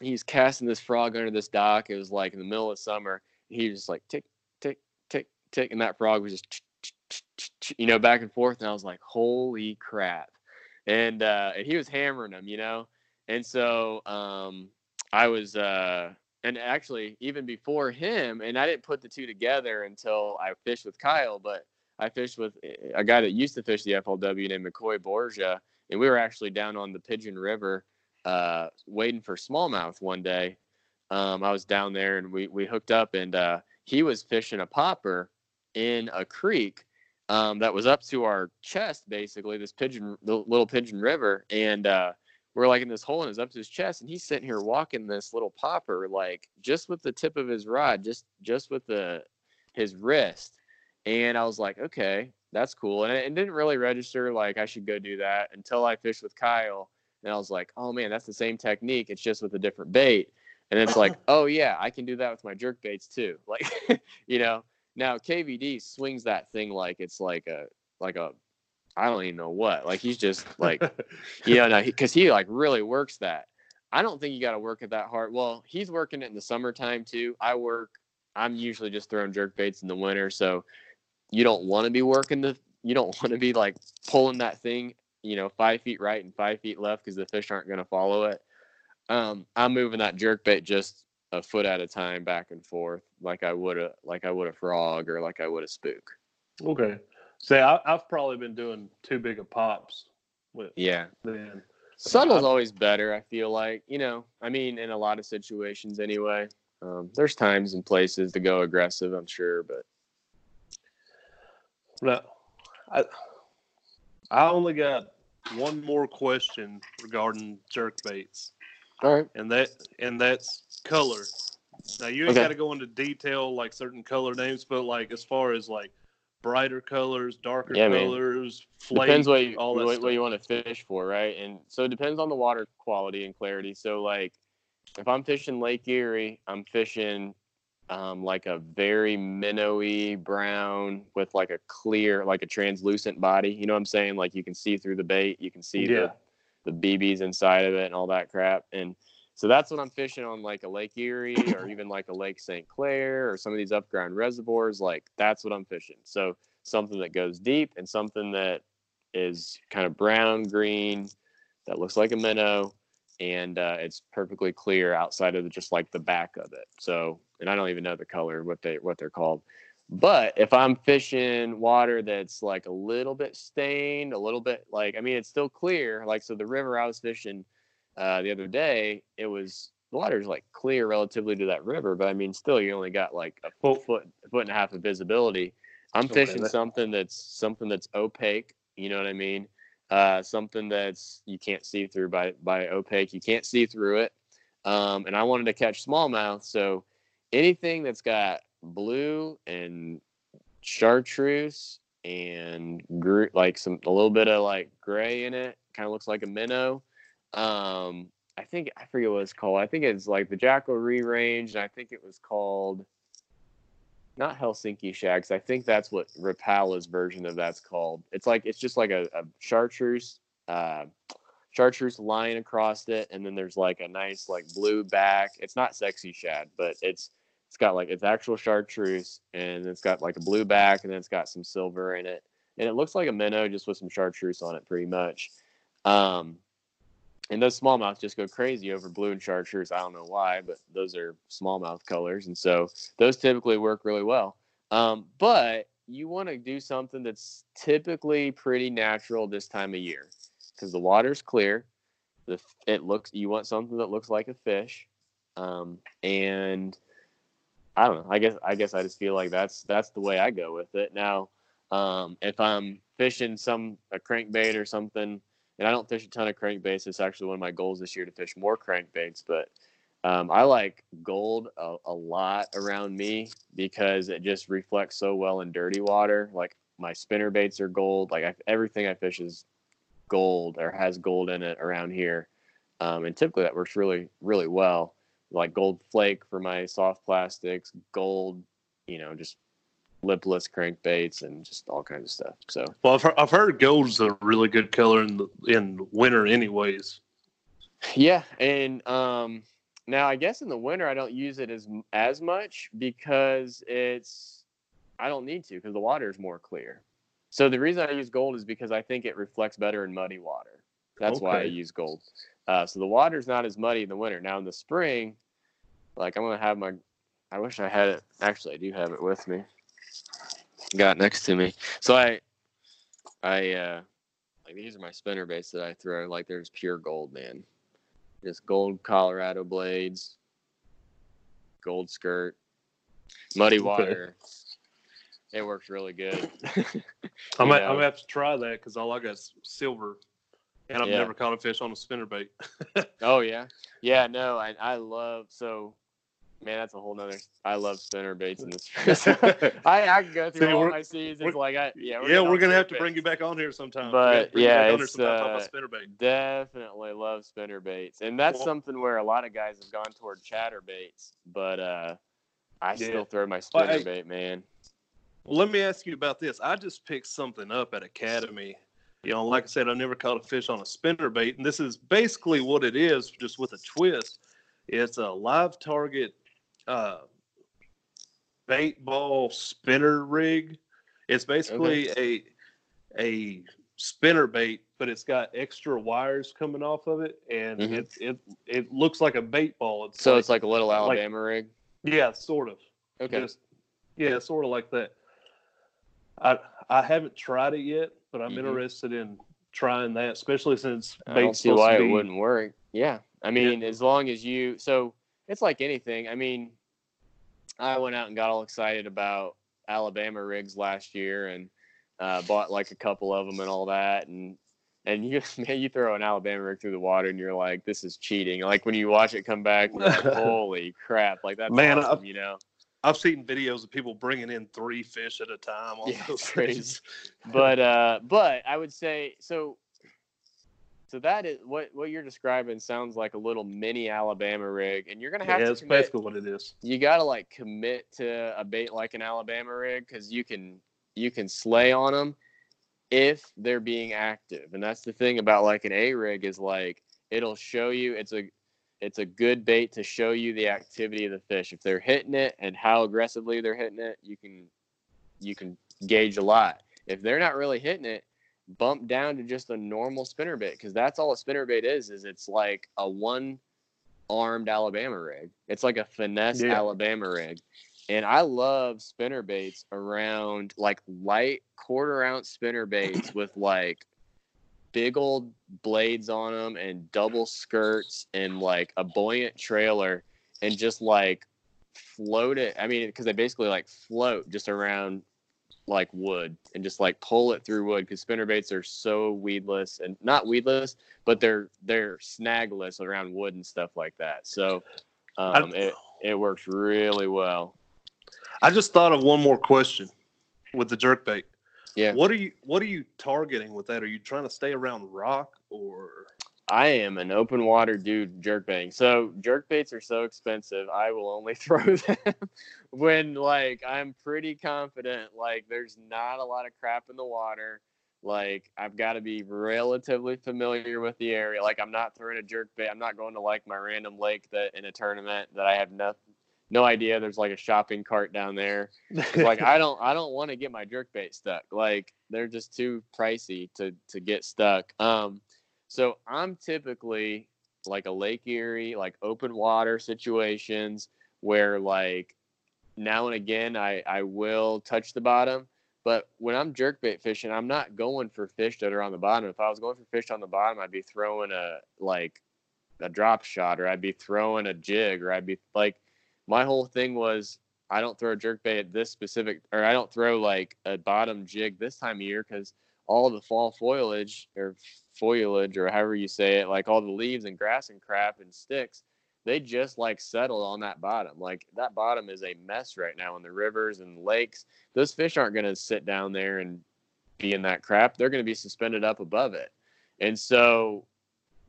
He's casting this frog under this dock. It was like in the middle of summer. He was just like tick, tick, tick, tick, and that frog was just, you know, back and forth. And I was like, holy crap! And uh, and he was hammering them, you know. And so um, I was, uh, and actually even before him, and I didn't put the two together until I fished with Kyle, but I fished with a guy that used to fish the FLW named McCoy Borgia, and we were actually down on the Pigeon River uh, waiting for smallmouth one day. Um, I was down there and we we hooked up, and uh, he was fishing a popper in a creek um, that was up to our chest, basically this pigeon, the little pigeon river, and uh, we're like in this hole and it's up to his chest and he's sitting here walking this little popper like just with the tip of his rod just just with the his wrist. And i was like okay that's cool. And it, it didn't really register like i should go do that until i fished with kyle and i was like oh man that's the same technique it's just with a different bait and it's like oh yeah i can do that with my jerk baits too like you know now kvd swings that thing like it's like a like a I don't even know what. Like he's just like, you know, because he, he like really works that. I don't think you got to work it that hard. Well, he's working it in the summertime too. I work. I'm usually just throwing jerk baits in the winter, so you don't want to be working the. You don't want to be like pulling that thing, you know, five feet right and five feet left because the fish aren't going to follow it. Um, I'm moving that jerk bait just a foot at a time, back and forth, like I would a like I would a frog or like I would a spook. Okay. Say, I, have probably been doing too big of pops. With yeah. Then subtle's always better. I feel like you know. I mean, in a lot of situations, anyway. Um, there's times and places to go aggressive. I'm sure, but no, I I only got one more question regarding jerk baits. All right, and that and that's color. Now you ain't okay. got to go into detail like certain color names, but like as far as like brighter colors, darker yeah, colors, flake, depends what you, what, what, you want to fish for, right? And so it depends on the water quality and clarity. So like if I'm fishing Lake Erie, I'm fishing um, like a very minnowy brown with like a clear, like a translucent body. You know what I'm saying? Like you can see through the bait, you can see yeah. the the BBs inside of it and all that crap. And so that's what I'm fishing on, like a Lake Erie or even like a Lake St. Clair or some of these upground reservoirs. Like that's what I'm fishing. So something that goes deep and something that is kind of brown green that looks like a minnow and uh, it's perfectly clear outside of just like the back of it. So, and I don't even know the color what they what they're called. But if I'm fishing water that's like a little bit stained, a little bit like I mean it's still clear. Like so the river I was fishing uh, the other day, it was the water's like clear relatively to that river, but I mean, still, you only got like a foot, foot, foot and a half of visibility. I'm fishing something that's something that's opaque. You know what I mean? Uh, something that's you can't see through by by opaque. You can't see through it. um, and I wanted to catch smallmouth. So anything that's got blue and chartreuse and gr- like some a little bit of like gray in it, kind of looks like a minnow. Um, I think I forget what it's called. I think it's like the Jackall Rerange, and I think it was called not Helsinki Shags. I think that's what Rapala's version of that's called. It's like it's just like a, a chartreuse, uh, chartreuse line across it, and then there's like a nice like blue back. It's not sexy shad, but it's it's got like it's actual chartreuse, and it's got like a blue back, and then it's got some silver in it, and it looks like a minnow just with some chartreuse on it, pretty much. Um, and those smallmouth just go crazy over blue and chartreuse. I don't know why, but those are smallmouth colors, and so those typically work really well. Um, but you want to do something that's typically pretty natural this time of year because the water's clear. The it looks you want something that looks like a fish, um, and I don't know. I guess I guess I just feel like that's that's the way I go with it. Now, um, if I'm fishing some a crankbait or something and I don't fish a ton of crankbaits. It's actually one of my goals this year to fish more crankbaits. But um, I like gold a, a, lot around me because it just reflects so well in dirty water. Like my spinner baits are gold. Like I, everything I fish is gold or has gold in it around here. Um, and typically that works really, really well. Like gold flake for my soft plastics, gold, you know, just lipless crankbaits and just all kinds of stuff. So, well, I've heard, I've heard gold's a really good color in the, in winter, anyways. Yeah, and um, now I guess in the winter I don't use it as as much because it's I don't need to because the water is more clear. So the reason I use gold is because I think it reflects better in muddy water. That's okay. why I use gold. Uh, so the water's not as muddy in the winter. Now in the spring, like I'm gonna have my. I wish I had it. Actually, I do have it with me got next to me. So I, I, uh, like these are my spinner baits that I throw. Like there's pure gold, man. Just gold Colorado blades, gold skirt, muddy water. Okay. It works really good. I might, I'm gonna have to try that because all I got is silver, and I've yeah. never caught a fish on a spinner bait. oh yeah, yeah. No, I I love so Man, that's a whole nother. I love spinner baits in this. I I can go through See, all my seasons like I yeah. We're yeah, we're gonna have to bring you back on here sometime. But yeah, it's uh, definitely love spinner baits, and that's well, something where a lot of guys have gone toward chatter baits, but uh, I yeah. still throw my spinner well, bait, man. Well, let me ask you about this. I just picked something up at Academy. You know, like I said, I never caught a fish on a spinner bait, and this is basically what it is, just with a twist. It's a live target uh, bait ball spinner rig. It's basically okay. a a spinner bait, but it's got extra wires coming off of it, and mm-hmm. it it it looks like a bait ball. It's so like, it's like a little Alabama like, rig. Yeah, sort of. Okay. Just, yeah, sort of like that. I I haven't tried it yet, but I'm mm-hmm. interested in trying that, especially since I don't see why it wouldn't work. Yeah, I mean, yeah. as long as you so it's like anything. I mean, I went out and got all excited about Alabama rigs last year and uh, bought like a couple of them and all that. And and you man, you throw an Alabama rig through the water and you're like, this is cheating. Like when you watch it come back, like, holy crap! Like that, man, awesome, you know. I've seen videos of people bringing in three fish at a time on yeah, those crazy. but uh, but I would say so. So that is what what you're describing sounds like a little mini Alabama rig, and you're gonna have yeah, to. that's commit, basically what it is. You gotta like commit to a bait like an Alabama rig because you can you can slay on them if they're being active, and that's the thing about like an A rig is like it'll show you it's a it's a good bait to show you the activity of the fish. If they're hitting it and how aggressively they're hitting it, you can you can gauge a lot. If they're not really hitting it, bump down to just a normal spinner bait because that's all a spinner bait is is it's like a one armed alabama rig. It's like a finesse yeah. alabama rig. And i love spinner baits around like light quarter ounce spinner baits with like big old blades on them and double skirts and like a buoyant trailer and just like float it. I mean because they basically like float just around like wood and just like pull it through wood because spinner baits are so weedless and not weedless, but they're they're snagless around wood and stuff like that. So um, it it works really well. I just thought of one more question with the jerk bait. Yeah. What are you What are you targeting with that? Are you trying to stay around rock or? I am an open water dude jerk baiting. So jerk baits are so expensive. I will only throw them when like I'm pretty confident like there's not a lot of crap in the water. Like I've got to be relatively familiar with the area. Like I'm not throwing a jerk bait. I'm not going to like my random lake that in a tournament that I have no no idea there's like a shopping cart down there. like I don't I don't want to get my jerk bait stuck. Like they're just too pricey to to get stuck. Um so I'm typically like a Lake Erie, like open water situations where like now and again I, I will touch the bottom. But when I'm jerkbait fishing, I'm not going for fish that are on the bottom. If I was going for fish on the bottom, I'd be throwing a like a drop shot or I'd be throwing a jig or I'd be like my whole thing was I don't throw a jerkbait at this specific or I don't throw like a bottom jig this time of year because all the fall foliage or foliage or however you say it, like all the leaves and grass and crap and sticks, they just like settle on that bottom. Like that bottom is a mess right now in the rivers and lakes. Those fish aren't going to sit down there and be in that crap. They're going to be suspended up above it. And so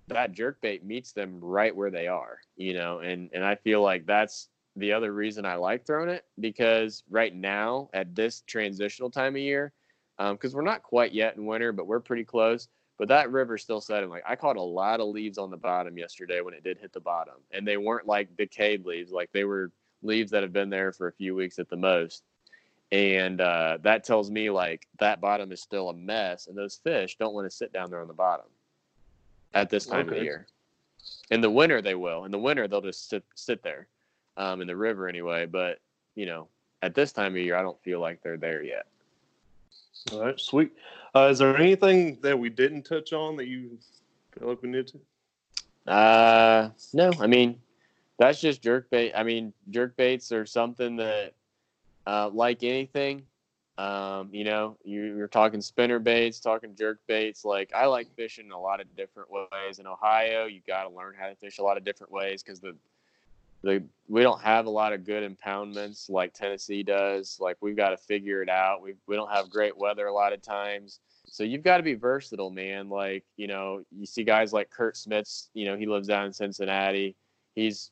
that jerk bait meets them right where they are, you know, and, and I feel like that's the other reason I like throwing it because right now at this transitional time of year, because um, we're not quite yet in winter, but we're pretty close. But that river's still setting. Like I caught a lot of leaves on the bottom yesterday when it did hit the bottom, and they weren't like decayed leaves. Like they were leaves that have been there for a few weeks at the most. And uh, that tells me like that bottom is still a mess, and those fish don't want to sit down there on the bottom at this time okay. of the year. In the winter, they will. In the winter, they'll just sit sit there um, in the river anyway. But you know, at this time of year, I don't feel like they're there yet. All right, sweet. Uh, is there anything that we didn't touch on that you feel like we need to? Uh, no. I mean, that's just jerk bait. I mean, jerk baits are something that, uh, like anything, um, you know, you, you're talking spinner baits, talking jerk baits. Like I like fishing a lot of different ways. In Ohio, you got to learn how to fish a lot of different ways because the the we don't have a lot of good impoundments like Tennessee does. Like we've got to figure it out. We we don't have great weather a lot of times. So you've got to be versatile, man. Like, you know, you see guys like Kurt Smiths, you know, he lives down in Cincinnati. He's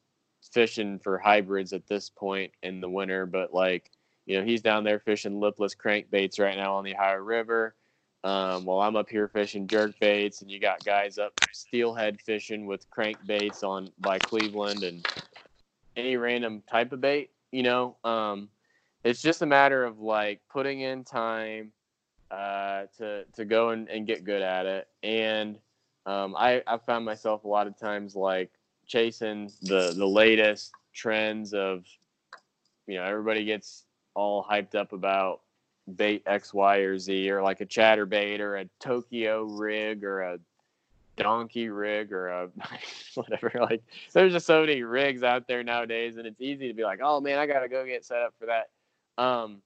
fishing for hybrids at this point in the winter, but like, you know, he's down there fishing lipless crankbaits right now on the Ohio River. Um, while I'm up here fishing jerk baits, and you got guys up steelhead fishing with crankbaits on by Cleveland and any random type of bait, you know. Um, it's just a matter of like putting in time uh, to to go and, and get good at it. And um, I I found myself a lot of times like chasing the the latest trends of you know everybody gets all hyped up about bait X, Y, or Z, or like a chatterbait or a Tokyo rig or a donkey rig or a whatever. Like there's just so many rigs out there nowadays, and it's easy to be like, oh man, I gotta go get set up for that. Um,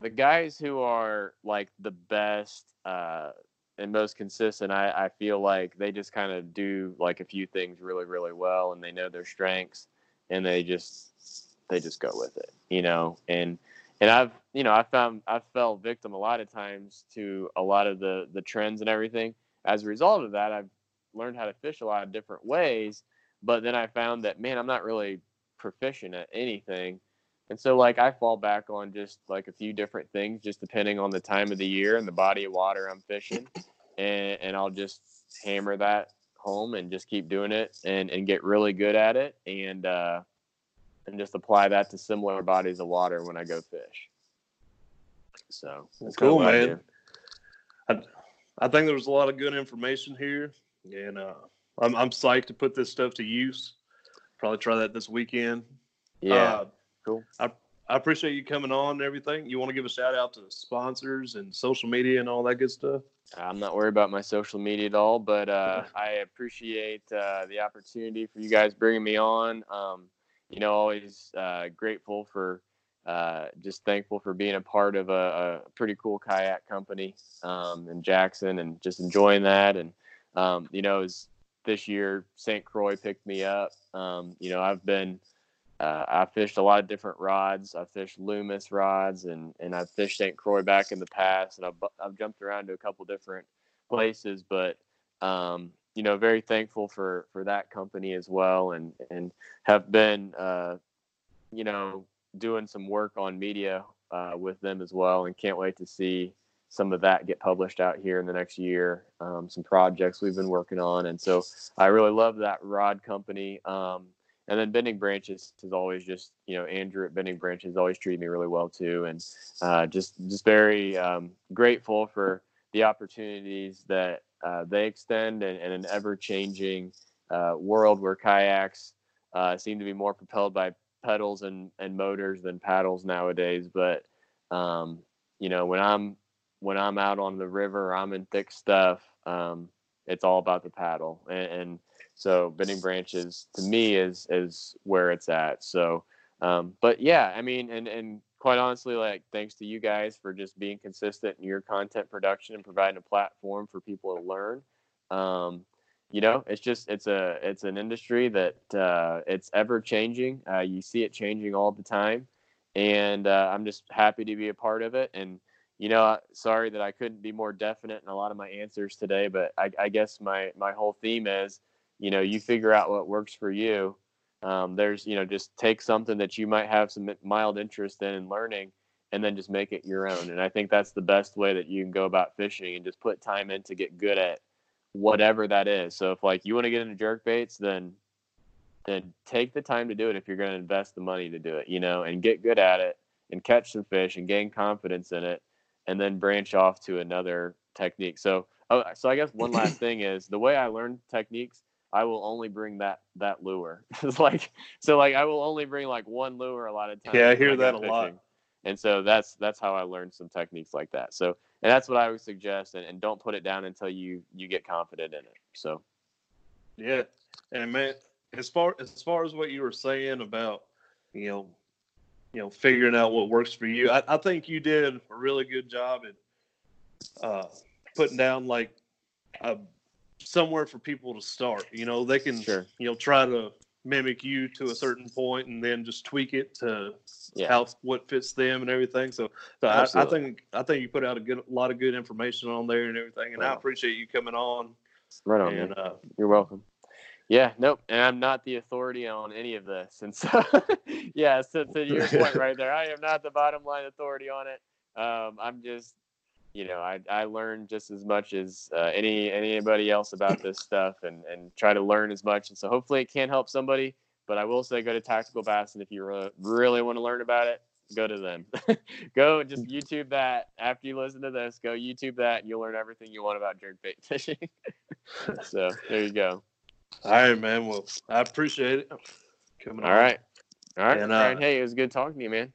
the guys who are like the best uh, and most consistent, I, I feel like they just kind of do like a few things really, really well, and they know their strengths, and they just they just go with it, you know. And and I've you know I found I fell victim a lot of times to a lot of the the trends and everything. As a result of that, I've learned how to fish a lot of different ways. But then I found that man, I'm not really proficient at anything. And so like I fall back on just like a few different things, just depending on the time of the year and the body of water I'm fishing. And, and I'll just hammer that home and just keep doing it and, and get really good at it and uh, and just apply that to similar bodies of water when I go fish. So that's cool, man. I, I, think there's a lot of good information here and uh, I'm I'm psyched to put this stuff to use. Probably try that this weekend. Yeah, uh, cool. I I appreciate you coming on and everything. You want to give a shout out to the sponsors and social media and all that good stuff? I'm not worried about my social media at all, but uh, I appreciate uh, the opportunity for you guys bringing me on. Um, you know, always uh, grateful for uh, just thankful for being a part of a, a pretty cool kayak company um, in Jackson and just enjoying that. And, um, you know, as this year, St. Croix picked me up. Um, you know, I've been, uh, I fished a lot of different rods. I fished Loomis rods and, and I've fished St. Croix back in the past and I've, I've jumped around to a couple different places, but, um, you know, very thankful for, for that company as well. And, and have been, uh, you know, doing some work on media uh, with them as well, and can't wait to see some of that get published out here in the next year. Um, some projects we've been working on, and so I really love that rod company. Um, and then Bending Branches has always just, you know, Andrew at Bending Branches always treated me really well too, and uh, just just very um, grateful for the opportunities that uh, they extend and, in an ever changing uh, world where kayaks uh, seem to be more propelled by pedals and, and motors than paddles nowadays. But um, you know, when I'm when I'm out on the river, I'm in thick stuff. Um, it's all about the paddle, and, and, so bending branches to me is is where it's at. So, um, but yeah, I mean, and and quite honestly, like thanks to you guys for just being consistent in your content production and providing a platform for people to learn. Um, you know it's just it's a it's an industry that uh, it's ever changing uh, you see it changing all the time and uh, i'm just happy to be a part of it and you know sorry that i couldn't be more definite in a lot of my answers today but i, I guess my my whole theme is you know you figure out what works for you. Um, there's you know just take something that you might have some mild interest in learning and then just make it your own. And i think that's the best way that you can go about fishing and just put time in to get good at whatever that is. So if like you want to get into jerk baits, then then take the time to do it if you're going to invest the money to do it, you know, and get good at it and catch some fish and gain confidence in it and then branch off to another technique. So oh, so I guess one last thing is the way I learned techniques, I will only bring that that lure. it's like so like I will only bring like one lure a lot of times. Yeah, I hear that a fishing. lot. And so that's that's how I learned some techniques like that. So and that's what I would suggest. And, and don't put it down until you you get confident in it. So, yeah, and man, as far as far as what you were saying about you know you know figuring out what works for you, I, I think you did a really good job at uh, putting down like a somewhere for people to start. You know, they can sure. you know try to mimic you to a certain point and then just tweak it to yeah. how what fits them and everything. So, so I, I, think I think you put out a good a lot of good information on there and everything, and right I appreciate you coming on. Right on, and, uh, You're welcome. Yeah, nope. And I'm not the authority on any of this. And so, yeah, so to your point right there, I am not the bottom line authority on it. Um, I'm just, you know, I, I learn just as much as uh, any anybody else about this stuff and, and try to learn as much. And so hopefully it can help somebody. But I will say go to Tactical Bass, and if you really, really want to learn about it, go to them. go just YouTube that. After you listen to this, go YouTube that, and you'll learn everything you want about jerk bait fishing. so there you go. All right, man. Well, I appreciate it. Coming All on. right. All right. And, uh, Hey, it was good talking to you, man.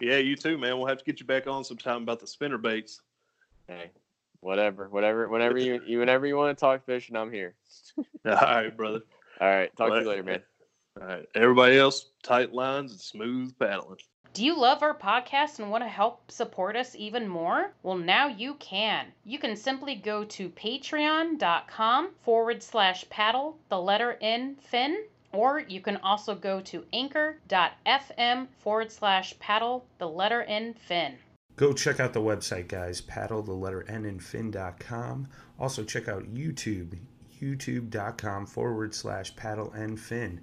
Yeah, you too, man. We'll have to get you back on sometime about the spinner baits. Hey, whatever, whatever, whenever you, you whenever you want to talk fishing, I'm here. All right, brother. All right. Talk to you later, man. All right. Everybody else, tight lines and smooth paddling. Do you love our podcast and want to help support us even more? Well, now you can. You can simply go to patreon.com forward slash paddle, the letter N, fin, or you can also go to anchor.fm forward slash paddle, the letter N, fin. Go check out the website, guys. Paddle, the letter N, and fin.com. Also, check out YouTube, youtube.com forward slash paddle and fin.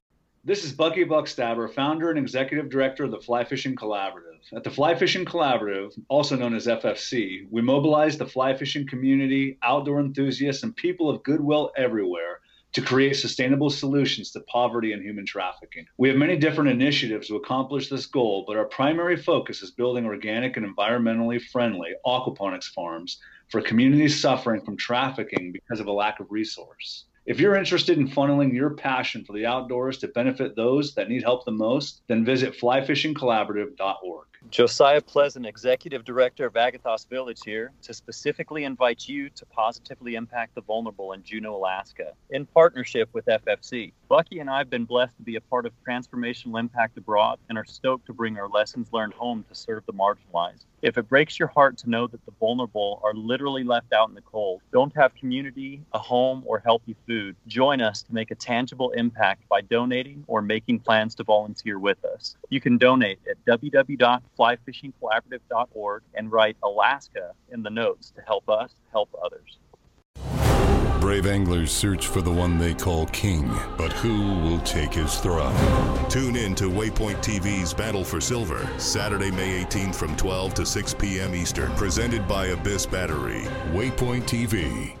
This is Bucky Buchstaber, founder and executive director of the Fly Fishing Collaborative. At the Fly Fishing Collaborative, also known as FFC, we mobilize the fly fishing community, outdoor enthusiasts, and people of goodwill everywhere to create sustainable solutions to poverty and human trafficking. We have many different initiatives to accomplish this goal, but our primary focus is building organic and environmentally friendly aquaponics farms for communities suffering from trafficking because of a lack of resource. If you're interested in funneling your passion for the outdoors to benefit those that need help the most, then visit flyfishingcollaborative.org. Josiah Pleasant, Executive Director of Agathos Village here, to specifically invite you to positively impact the vulnerable in Juneau, Alaska, in partnership with FFC. Bucky and I have been blessed to be a part of Transformational Impact Abroad and are stoked to bring our lessons learned home to serve the marginalized. If it breaks your heart to know that the vulnerable are literally left out in the cold, don't have community, a home, or healthy food, join us to make a tangible impact by donating or making plans to volunteer with us. You can donate at www.flyfishingcollaborative.org and write Alaska in the notes to help us help others. Brave anglers search for the one they call king, but who will take his throne? Tune in to Waypoint TV's Battle for Silver, Saturday, May 18th from 12 to 6 p.m. Eastern, presented by Abyss Battery. Waypoint TV.